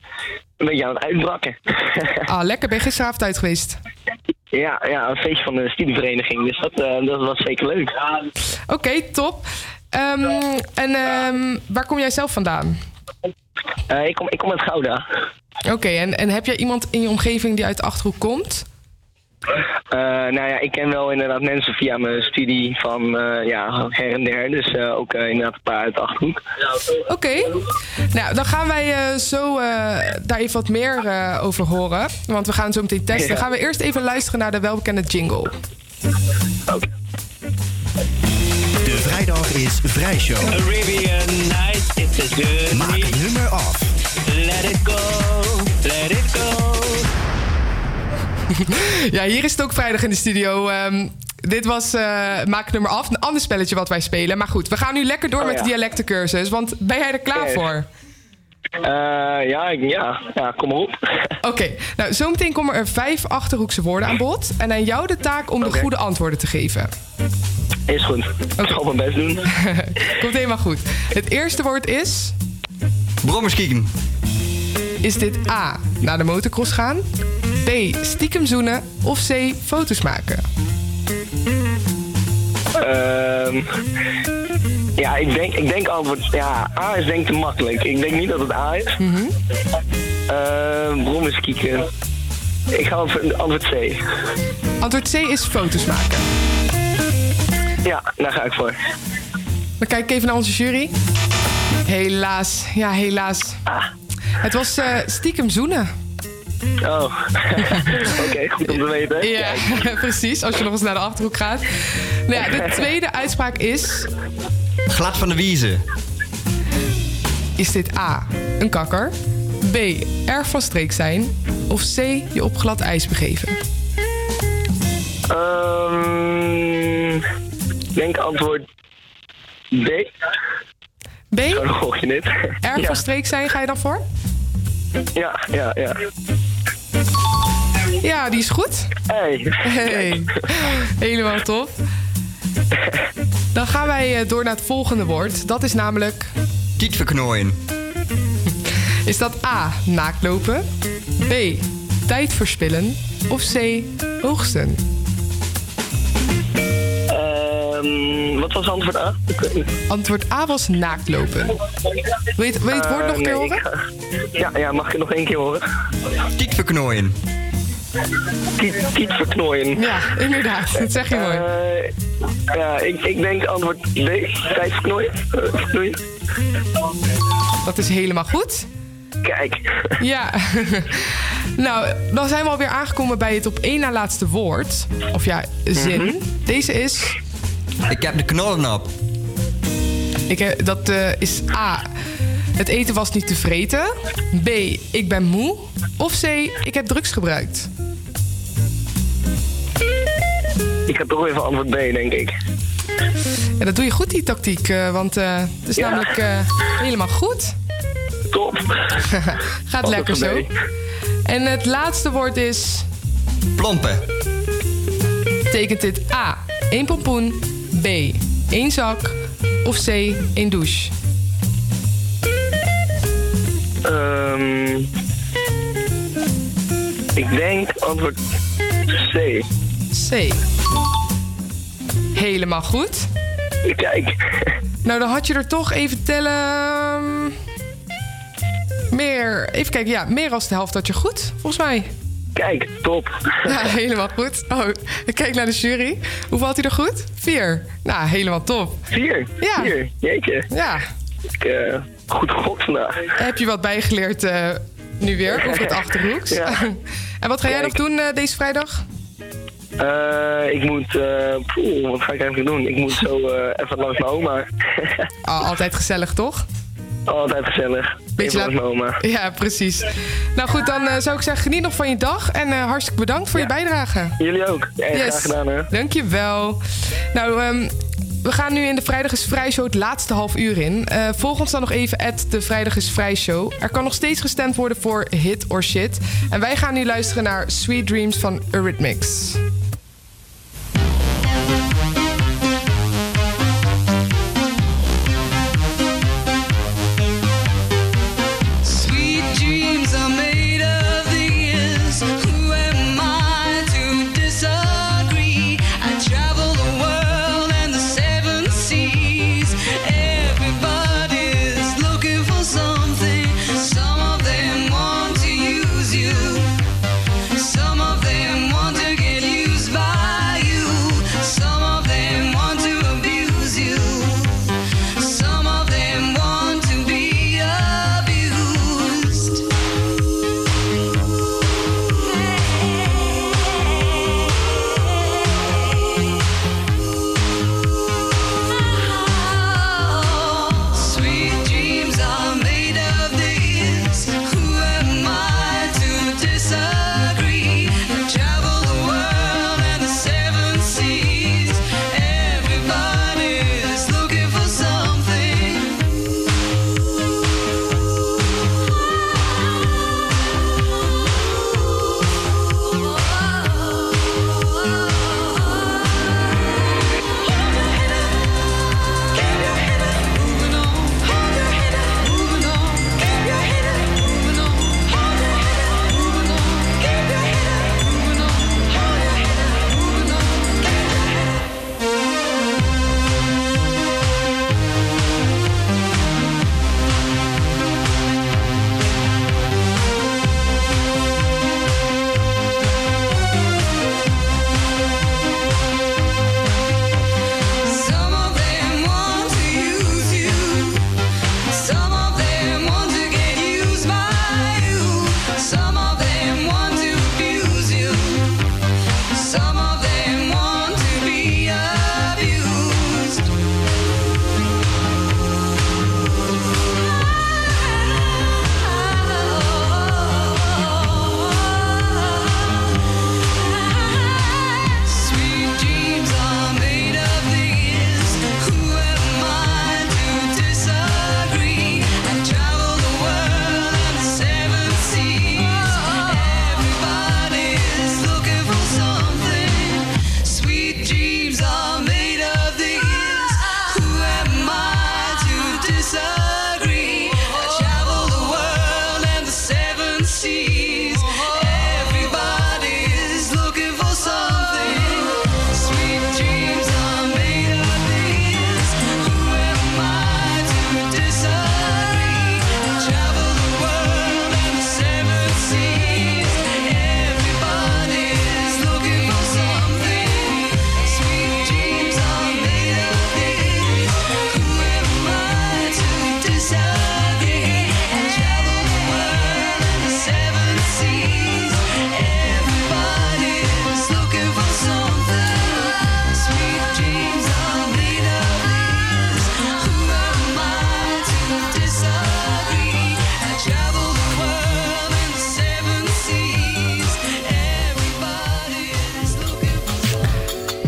een beetje aan het uitbrakken. [LAUGHS] Ah, lekker. Ben je gisteravond uit geweest? ja, ja, een feestje van de studievereniging, dus dat, dat was zeker leuk. Oké, top. Ehm, en ehm, waar kom jij zelf vandaan? Ik, kom, ik kom uit Gouda. Oké, en, en heb jij iemand in je omgeving die uit de Achterhoek komt? Eh, nou ja, ik ken wel inderdaad mensen via mijn studie van eh, ja, her en der, dus eh, ook inderdaad een paar uit de Achterhoek. Oké. Nou, dan gaan wij eh, zo eh, daar even wat meer eh, over horen. Want we gaan zo meteen testen. Ja. Gaan we eerst even luisteren naar de welbekende jingle. De vrijdag is vrijshow. Arabian Night, it's a good Maak het nummer af. Let it go, let it go. [LAUGHS] ja, hier is het ook vrijdag in de studio. Ehm, dit was eh, Maak nummer af. Een ander spelletje wat wij spelen. Maar goed, we gaan nu lekker door Oh, met ja. de dialectencursus. Want ben jij er klaar voor? Eh, ja, ja, ja, kom maar op. [LAUGHS] Oké, nou zometeen komen er vijf achterhoekse woorden aan bod. En aan jou de taak om de goede antwoorden te geven. Is goed. Ik zal mijn best doen. [LAUGHS] Komt helemaal goed. Het eerste woord is. Brommerskieken. Is dit A. Naar de motocross gaan? B. Stiekem zoenen? Of C. Foto's maken? Ehm, ja, ik denk, ik denk antwoord. Ja, A is denk ik te makkelijk. Ik denk niet dat het A is. Mhm. Ehm, brom is kieken. Ik ga voor antwoord C. Antwoord C is foto's maken. Ja, daar ga ik voor. Dan kijk ik even naar onze jury. Helaas, ja helaas. Het was eh, stiekem zoenen. Oh, [LAUGHS] oké, goed om te weten. Ja, [LAUGHS] precies. Als je nog eens naar de Achterhoek gaat. Nou ja, de [LAUGHS] tweede uitspraak is... Glad van de wiezen. Is dit A, een kakker? B, erg van streek zijn? Of C, je op glad ijs begeven? Ehm, ik denk antwoord B. B? Zo hoor je dit. Erg van streek zijn, ga je dan voor? Ja, ja, ja. Ja, die is goed. Hey. Hey. Helemaal top. Dan gaan wij eh, door naar het volgende woord. Dat is namelijk... Tietverknooien. [LAUGHS] Is dat A, naaktlopen? B, tijd verspillen? Of C, oogsten? Ehm, wat was antwoord A? Ik weet niet. Antwoord A was naaktlopen. Wil je, het- wil je het woord nog een keer Eh, nee, horen? ga- Ja, ja, mag ik het nog één keer horen? Tietverknooien. Tiet, tiet verknooien. Ja, inderdaad. Dat zeg je mooi. Eh, ja, ik, ik denk antwoord B. Tijd verknooien. Verknoeien. Dat is helemaal goed. Kijk. [LAUGHS] Ja. [LAUGHS] nou, dan zijn we alweer aangekomen bij het op één na laatste woord. Of ja, zin. Mhm. Deze is... Ik heb de knollen op. Ik, heb- dat eh, is A. Het eten was niet te vreten. B. Ik ben moe. Of C. Ik heb drugs gebruikt. Ik ga toch even antwoord B, denk ik. Ja, dat doe je goed, die tactiek. eh, want eh, het is Ja. namelijk eh, helemaal goed. Top. [LAUGHS] Gaat lekker zo. En het laatste woord is... Plompen. Betekent dit A. één pompoen. B. één zak. Of C. één douche. Ehm ik denk antwoord C. C. Helemaal goed. Kijk. Nou, dan had je er toch even tellen... ehm, Meer, even kijken, ja, meer als de helft had je goed, volgens mij. Kijk, top. Ja, helemaal goed. Oh, ik kijk naar de jury. Hoeveel had hij er goed? Vier. Nou, helemaal top. Vier? Ja. Vier? Jeetje. Ja. Ik, eh, goed gegokt vandaag. Heb je wat bijgeleerd eh, nu weer over het [LAUGHS] Achterhoeks? Ja. [LAUGHS] en wat ga jij nog doen eh, deze vrijdag? Eh, ik moet, poeh, wat ga ik eigenlijk doen? Ik moet zo [LAUGHS] even langs mijn oma. Oh, altijd gezellig, toch? Altijd gezellig. Beetje mijn oma. Ja, precies. Nou goed, dan zou ik zeggen, geniet nog van je dag. En hartstikke bedankt voor je bijdrage. Jullie ook. Ja, graag gedaan hè. Dankjewel. Nou, ehm, we gaan nu in de Vrijdag is Vrij Show het laatste half uur in. Eh, volg ons dan nog even at de Vrijdag is Vrij Show. Er kan nog steeds gestemd worden voor Hit or Shit. En wij gaan nu luisteren naar Sweet Dreams van Eurythmics.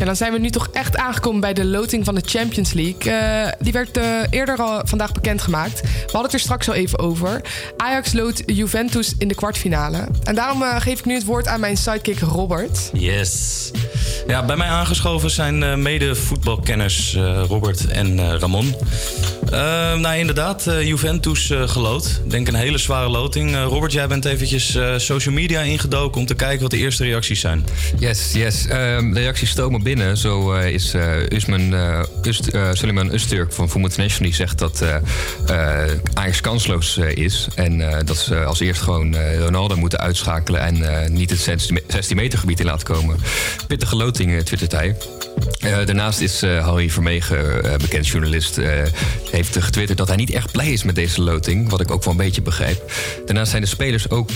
Dan zijn we nu toch echt aangekomen bij de loting van de Champions League. Eh, die werd eh, eerder al vandaag bekendgemaakt. We hadden het er straks al even over. Ajax loot Juventus in de kwartfinale. En daarom eh, geef ik nu het woord aan mijn sidekick Robert. Yes. Ja, bij mij aangeschoven zijn mede voetbalkenners Robert en Ramon. Eh, nou, inderdaad, eh, Juventus eh, geloot. Ik denk een hele zware loting. Robert, jij bent eventjes social media ingedoken om te kijken wat de eerste reacties zijn. Yes, yes. Ehm, de reacties stromen binnen. Zo is Usman, Ust, Suleiman Usturk van Voetbal International... die zegt dat Ajax kansloos is. En dat ze als eerst gewoon Ronaldo moeten uitschakelen... en niet het 16 meter gebied in laten komen. Pittige loting, twittert hij. Daarnaast is Harry Vermegen, bekend journalist... heeft getwitterd dat hij niet echt blij is met deze loting. Wat ik ook wel een beetje begrijp. Daarnaast zijn de spelers ook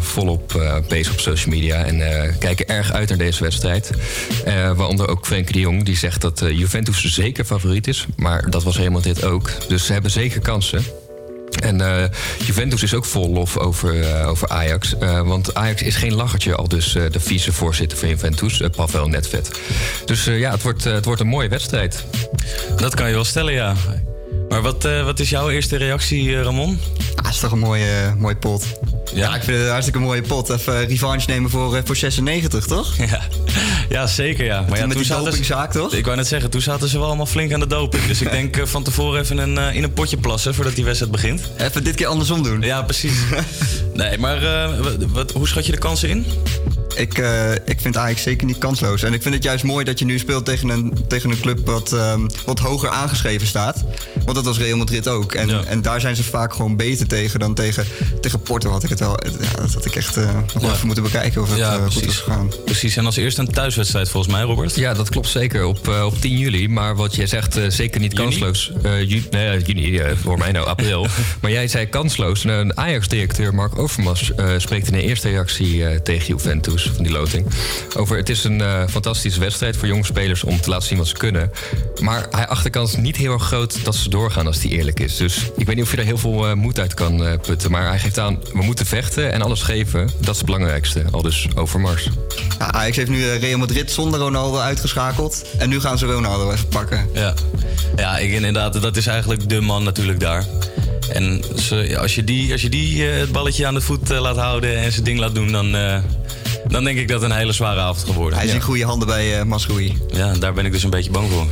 volop bezig op social media... en kijken erg uit naar deze wedstrijd. waaronder ook Frenkie de Jong, die zegt dat Juventus zeker favoriet is. Maar dat was helemaal dit ook. Dus ze hebben zeker kansen. En uh, Juventus is ook vol lof over, uh, over Ajax. Uh, want Ajax is geen lachertje, al dus de vicevoorzitter van Juventus, Pavel Netvet. Dus ja, het wordt, het wordt een mooie wedstrijd. Dat kan je wel stellen, ja. Maar wat, wat is jouw eerste reactie, Ramon? Ah, is toch een mooie, mooie pot. Ja? ja? ik vind het een hartstikke mooie pot. Even revanche nemen voor, voor 96, toch? [LAUGHS] Ja, ja zeker ja. Maar ja, met toen die dopingzaak, ze, toch? Ik wou net zeggen, toen zaten ze wel allemaal flink aan de doping. Dus ik [LAUGHS] denk van tevoren even een, in een potje plassen voordat die wedstrijd begint. Even dit keer andersom doen. Ja, precies. [LAUGHS] nee, maar uh, wat, hoe schat je de kansen in? Ik, uh, ik vind Ajax zeker niet kansloos. En ik vind het juist mooi dat je nu speelt tegen een, tegen een club wat, um, wat hoger aangeschreven staat. Want dat was Real Madrid ook. En, ja. en daar zijn ze vaak gewoon beter tegen dan tegen, tegen Porto. Had ik het wel, ja, dat had ik echt uh, nog ja. even moeten bekijken of het ja, uh, goed was gegaan. Precies, en als eerste een thuiswedstrijd volgens mij, Robert? Ja, dat klopt zeker. Op, op 10 juli. Maar wat jij zegt, zeker niet juni? kansloos. Ju nee, juni, voor mij nou april. [LAUGHS] maar jij zei kansloos. Een Ajax-directeur, Mark Overmars, spreekt in een eerste reactie tegen Juventus van die loting. Over het is een uh, fantastische wedstrijd voor jonge spelers om te laten zien wat ze kunnen. Maar hij acht de kans niet heel erg groot dat ze doorgaan als hij eerlijk is. Dus ik weet niet of je daar heel veel uh, moed uit kan uh, putten. Maar hij geeft aan, we moeten vechten en alles geven. Dat is het belangrijkste. Al dus over Mars. Ja, Ajax heeft nu Real Madrid zonder Ronaldo uitgeschakeld. En nu gaan ze Ronaldo even pakken. Ja, ja ik, inderdaad. Dat is eigenlijk de man natuurlijk daar. En ze, als je die, als je die het balletje aan de voet laat houden en zijn ding laat doen, dan dan denk ik dat het een hele zware avond geworden. Hij is in goede handen bij uh, Masroei. Ja, daar ben ik dus een beetje bang voor.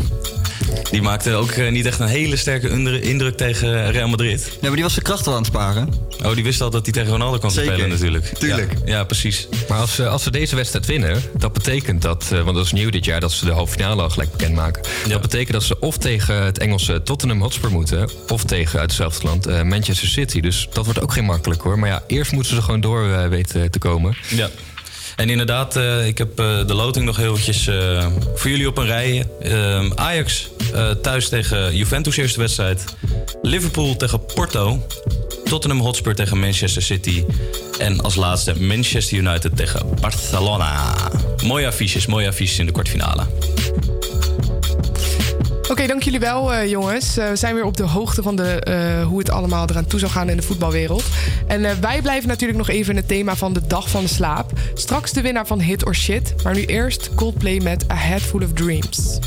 Die maakte ook uh, niet echt een hele sterke indruk tegen Real Madrid. Nee, maar die was zijn kracht wel aan het sparen. Oh, die wist al dat hij tegen Ronaldo kon Zeker. spelen natuurlijk. Tuurlijk. Ja, ja, precies. Maar als, uh, als ze deze wedstrijd winnen, dat betekent dat... Uh, want dat is nieuw dit jaar, dat ze de halve finale al gelijk bekendmaken. Ja. Dat betekent dat ze of tegen het Engelse Tottenham Hotspur moeten... of tegen uit hetzelfde land Manchester City. Dus dat wordt ook geen makkelijk hoor. Maar ja, eerst moeten ze gewoon door weten te komen. Ja. En inderdaad, uh, ik heb uh, de loting nog heel eventjes uh, voor jullie op een rij. Ajax thuis tegen Juventus eerste wedstrijd. Liverpool tegen Porto. Tottenham Hotspur tegen Manchester City. En als laatste Manchester United tegen Barcelona. Mooie affiches, mooie affiches in de kwartfinale. Oké, dank jullie wel, uh, jongens. Uh, we zijn weer op de hoogte van de, uh, hoe het allemaal eraan toe zou gaan in de voetbalwereld. En wij blijven natuurlijk nog even in het thema van de dag van de slaap. Straks de winnaar van Hit or Shit. Maar nu eerst Coldplay met A Head Full of Dreams.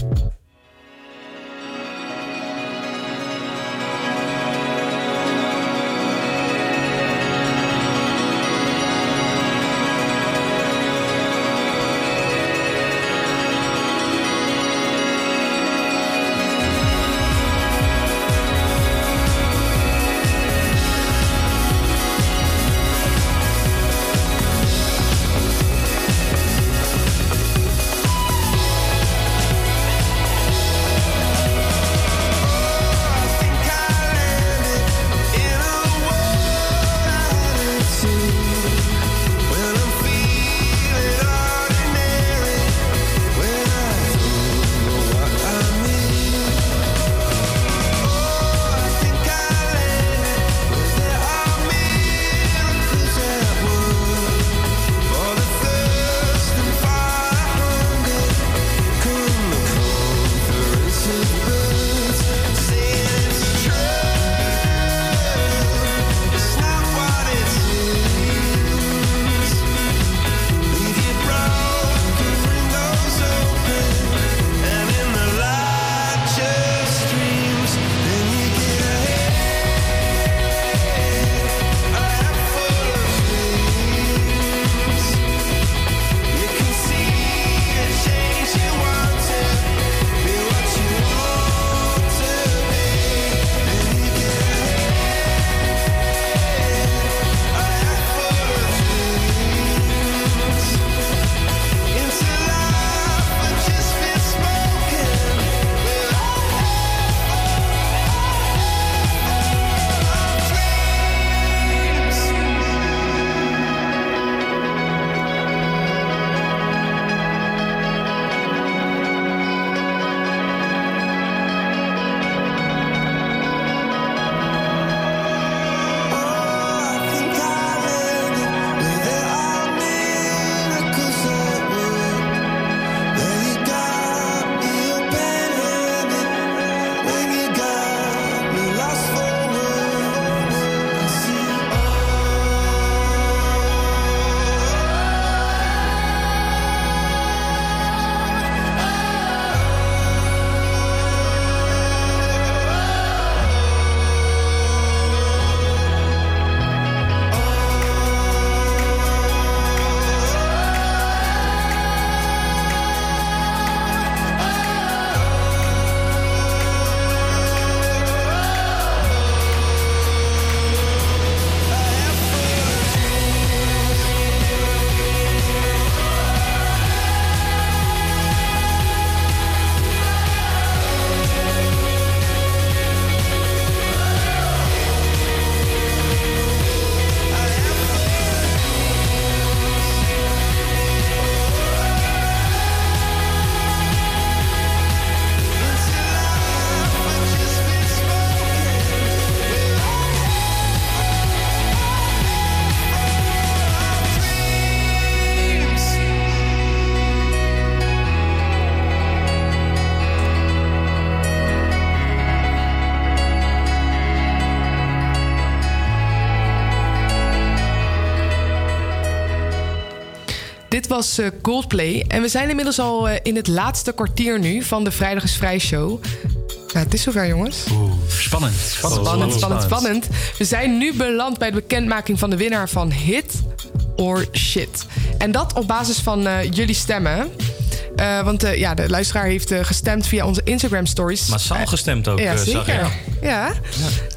Was uh, Coldplay. En we zijn inmiddels al uh, in het laatste kwartier nu van de Vrijdag is Vrij show. Ja, het is zover, jongens. Oeh, spannend. Spannend, spannend, spannend, spannend. We zijn nu beland bij de bekendmaking van de winnaar van Hit or Shit. En dat op basis van uh, jullie stemmen. Uh, want uh, ja, de luisteraar heeft uh, gestemd via onze Instagram stories. Massaal gestemd ook, ja, zeker. Ja. ja.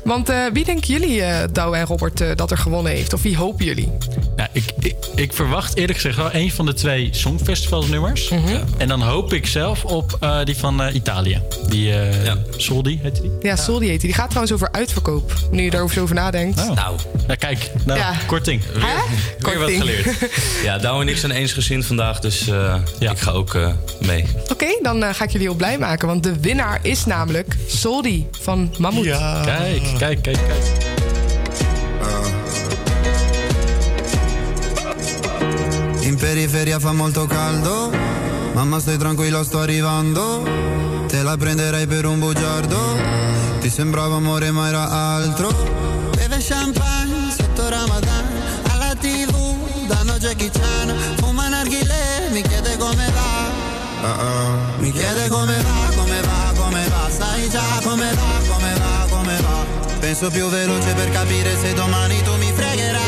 Want wie denken jullie, Douwe en Robert, dat er gewonnen heeft? Of wie hopen jullie? Nou, ik, ik, ik, verwacht eerlijk gezegd wel een van de twee Songfestivalsnummers. Mm -hmm. En dan hoop ik zelf op die van Italië. Die ja. Soldi heet die? Ja, Soldi heet die. Die gaat trouwens over uitverkoop. Nu je daarover over nadenkt. Oh. Nou, kijk. Nou, ja. korting. Weer, weer wat geleerd. [LAUGHS] ja, Douwe en ik zijn eensgezind vandaag, dus ja. ik ga ook mee. Oké, okay, dan uh, ga ik jullie heel blij maken. Want de winnaar is namelijk Soldi van Mammoet. Ja. Kijk, kijk, kijk, kijk. In periferia fa molto caldo. Mamma stai tranquilla, sto arrivando. Te la prenderei per un bugiardo. Ti sembrava amore ma era altro. Beve champagne sotto Ramadan. Alla tv danno Jackie Chan. Fuma narghile, mi chiede come va. Uh-uh. Mi chiede come va, come va, come va. Sai già come va, come va, come va. Penso più veloce per capire se domani tu mi fregherai.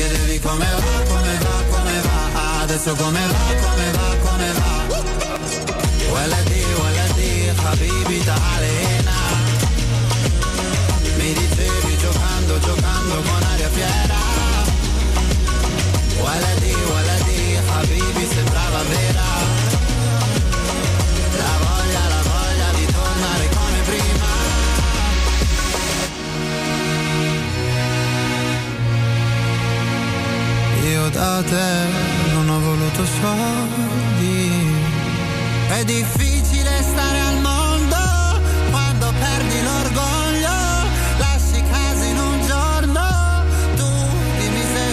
Chiedevi come va, come va, come va Adesso come va, come va, come va. Waladi, waladi, habibi ta'alena Mi dicevi giocando, giocando con aria fiera. Waladi, waladi, habibi sembrava vera da te non ho voluto soldi. È difficile stare al mondo quando perdi l'orgoglio. Lasci casa in un giorno, tu dimmi se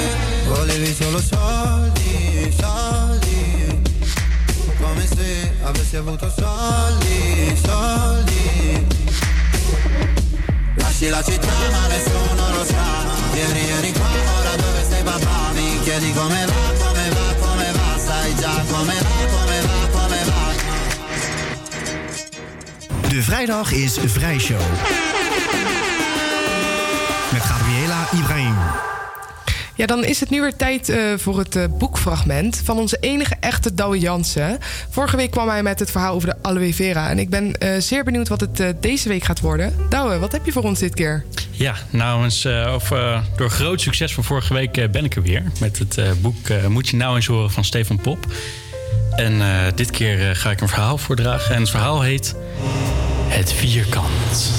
volevi solo soldi, soldi. Come se avessi avuto soldi, soldi. Lasci la città ma nessuno lo sa. Ieri eri qua, ora dove sei papà? Mi chiedi come va, come va, come va Sai già come va, come va, come va De vrijdag is Vrijshow. Met Gabriela Ibrahim. Ja, dan is het nu weer tijd uh, voor het uh, boekfragment van onze enige echte Douwe Jansen. Vorige week kwam hij met het verhaal over de aloe vera. En ik ben uh, zeer benieuwd wat het deze week gaat worden. Douwe, wat heb je voor ons dit keer? Ja, nou of, door groot succes van vorige week ben ik er weer. Met het boek Moet je nou eens horen van Stefan Pop. En dit keer ga ik een verhaal voordragen. En het verhaal heet Het Vierkant.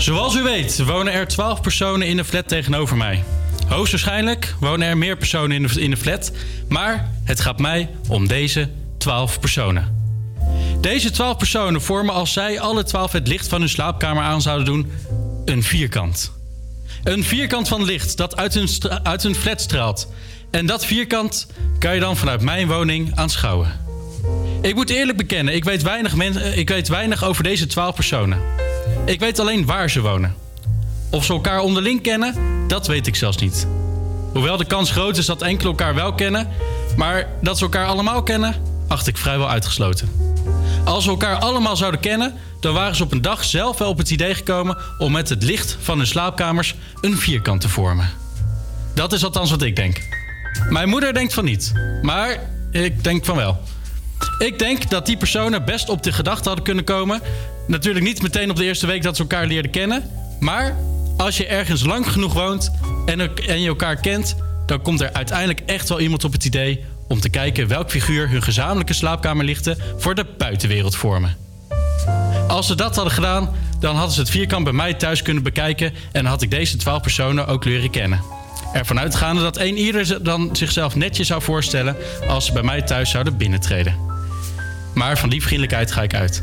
Zoals u weet wonen er 12 personen in de flat tegenover mij. Hoogstwaarschijnlijk wonen er meer personen in de, flat, maar het gaat mij om deze 12 personen. Deze 12 personen vormen als zij alle 12 het licht van hun slaapkamer aan zouden doen een vierkant. Een vierkant van licht dat uit stra- uit een flat straalt. En dat vierkant kan je dan vanuit mijn woning aanschouwen. Ik moet eerlijk bekennen, ik weet weinig, ik weet weinig over deze twaalf personen. Ik weet alleen waar ze wonen. Of ze elkaar onderling kennen, dat weet ik zelfs niet. Hoewel de kans groot is dat enkele elkaar wel kennen, maar dat ze elkaar allemaal kennen, acht ik vrijwel uitgesloten. Als we elkaar allemaal zouden kennen, dan waren ze op een dag zelf wel op het idee gekomen om met het licht van hun slaapkamers een vierkant te vormen. Dat is althans wat ik denk. Mijn moeder denkt van niet, maar ik denk van wel. Ik denk dat die personen best op de gedachte hadden kunnen komen. Natuurlijk niet meteen op de eerste week dat ze elkaar leerden kennen. Maar als je ergens lang genoeg woont en, en je elkaar kent, dan komt er uiteindelijk echt wel iemand op het idee om te kijken welk figuur hun gezamenlijke slaapkamerlichten voor de buitenwereld vormen. Als ze dat hadden gedaan, dan hadden ze het vierkant bij mij thuis kunnen bekijken en had ik deze twaalf personen ook leren kennen. Ervan uitgaande dat een ieder dan zichzelf netjes zou voorstellen als ze bij mij thuis zouden binnentreden. Maar van die vriendelijkheid ga ik uit.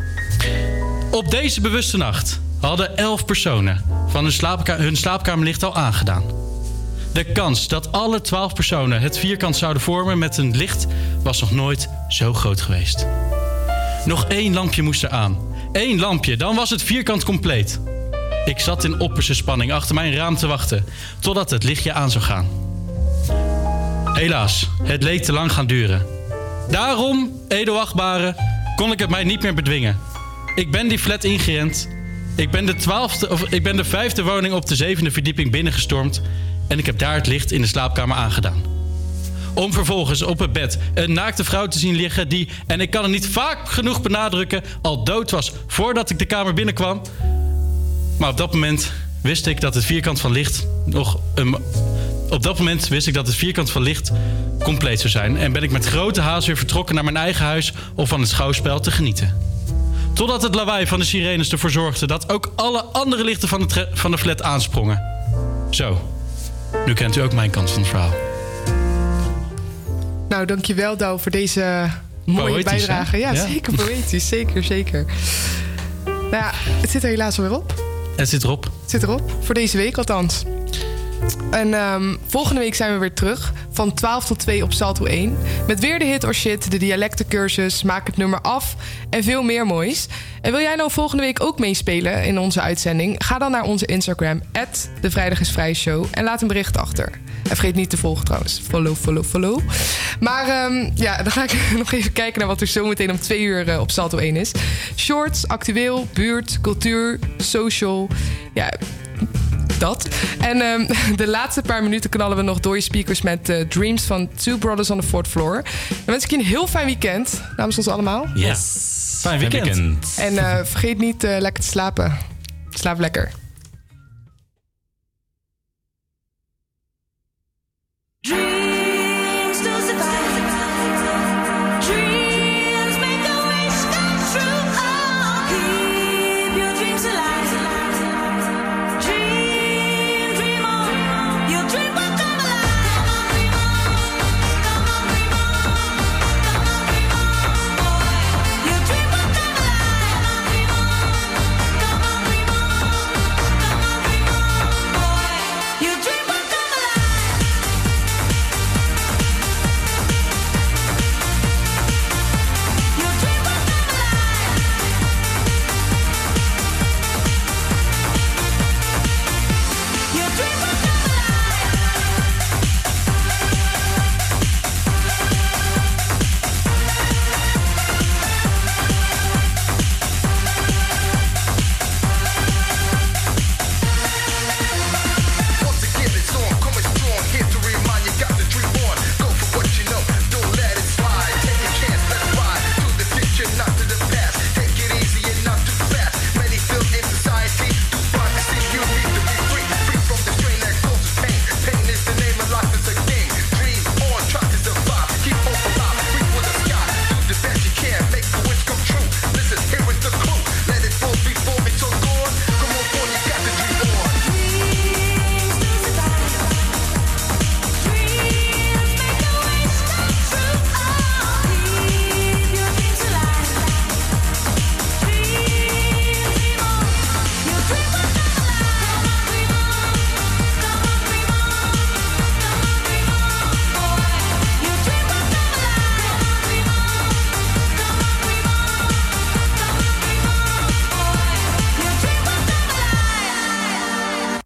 Op deze bewuste nacht hadden elf personen van hun, slaapka- hun slaapkamerlicht al aangedaan. De kans dat alle twaalf personen het vierkant zouden vormen met een licht was nog nooit zo groot geweest. Nog één lampje moest er aan. Eén lampje, dan was het vierkant compleet. Ik zat in opperste spanning achter mijn raam te wachten totdat het lichtje aan zou gaan. Helaas, het leek te lang gaan duren. Daarom, edelachtbare, kon ik het mij niet meer bedwingen. Ik ben die flat ingerend. Ik ben de, twaalfde, of, ik ben de vijfde woning op de zevende verdieping binnengestormd. En ik heb daar het licht in de slaapkamer aangedaan. Om vervolgens op het bed een naakte vrouw te zien liggen die, en ik kan het niet vaak genoeg benadrukken, al dood was voordat ik de kamer binnenkwam. Maar op dat moment wist ik dat het vierkant van licht nog een. Op dat moment wist ik dat het vierkant van licht compleet zou zijn. En ben ik met grote haast weer vertrokken naar mijn eigen huis om van het schouwspel te genieten. Totdat het lawaai van de sirenes ervoor zorgde dat ook alle andere lichten van de, van de flat aansprongen. Zo, nu kent u ook mijn kant van het verhaal. Nou, dankjewel Douw voor deze mooie Poëtisch, bijdrage. Ja, Ja. zeker poëtisch. [LAUGHS] Zeker, zeker. Nou ja, het zit er helaas alweer op. Het zit erop. Het zit erop. Voor deze week althans. En ehm, volgende week zijn we weer terug. Van 12 tot 2 op Salto 1. Met weer de hit or shit, de dialectencursus, maak het nummer af en veel meer moois. En wil jij nou volgende week ook meespelen in onze uitzending? Ga dan naar onze Instagram, de Vrijdag is Vrij Show. En laat een bericht achter. En vergeet niet te volgen trouwens. Follow, follow, follow. Maar ehm, ja, dan ga ik [LAUGHS] nog even kijken naar wat er zometeen om twee uur eh, op Salto 1 is. Shorts, actueel, buurt, cultuur, social. Ja, dat. En ehm, [LAUGHS] de laatste paar minuten knallen we nog door je speakers met eh, Dreams van Two Brothers on the Fourth Floor. Dan wens ik je een heel fijn weekend namens ons allemaal. Yes. Fijn weekend. En eh, vergeet niet eh, lekker te slapen. Slaap lekker.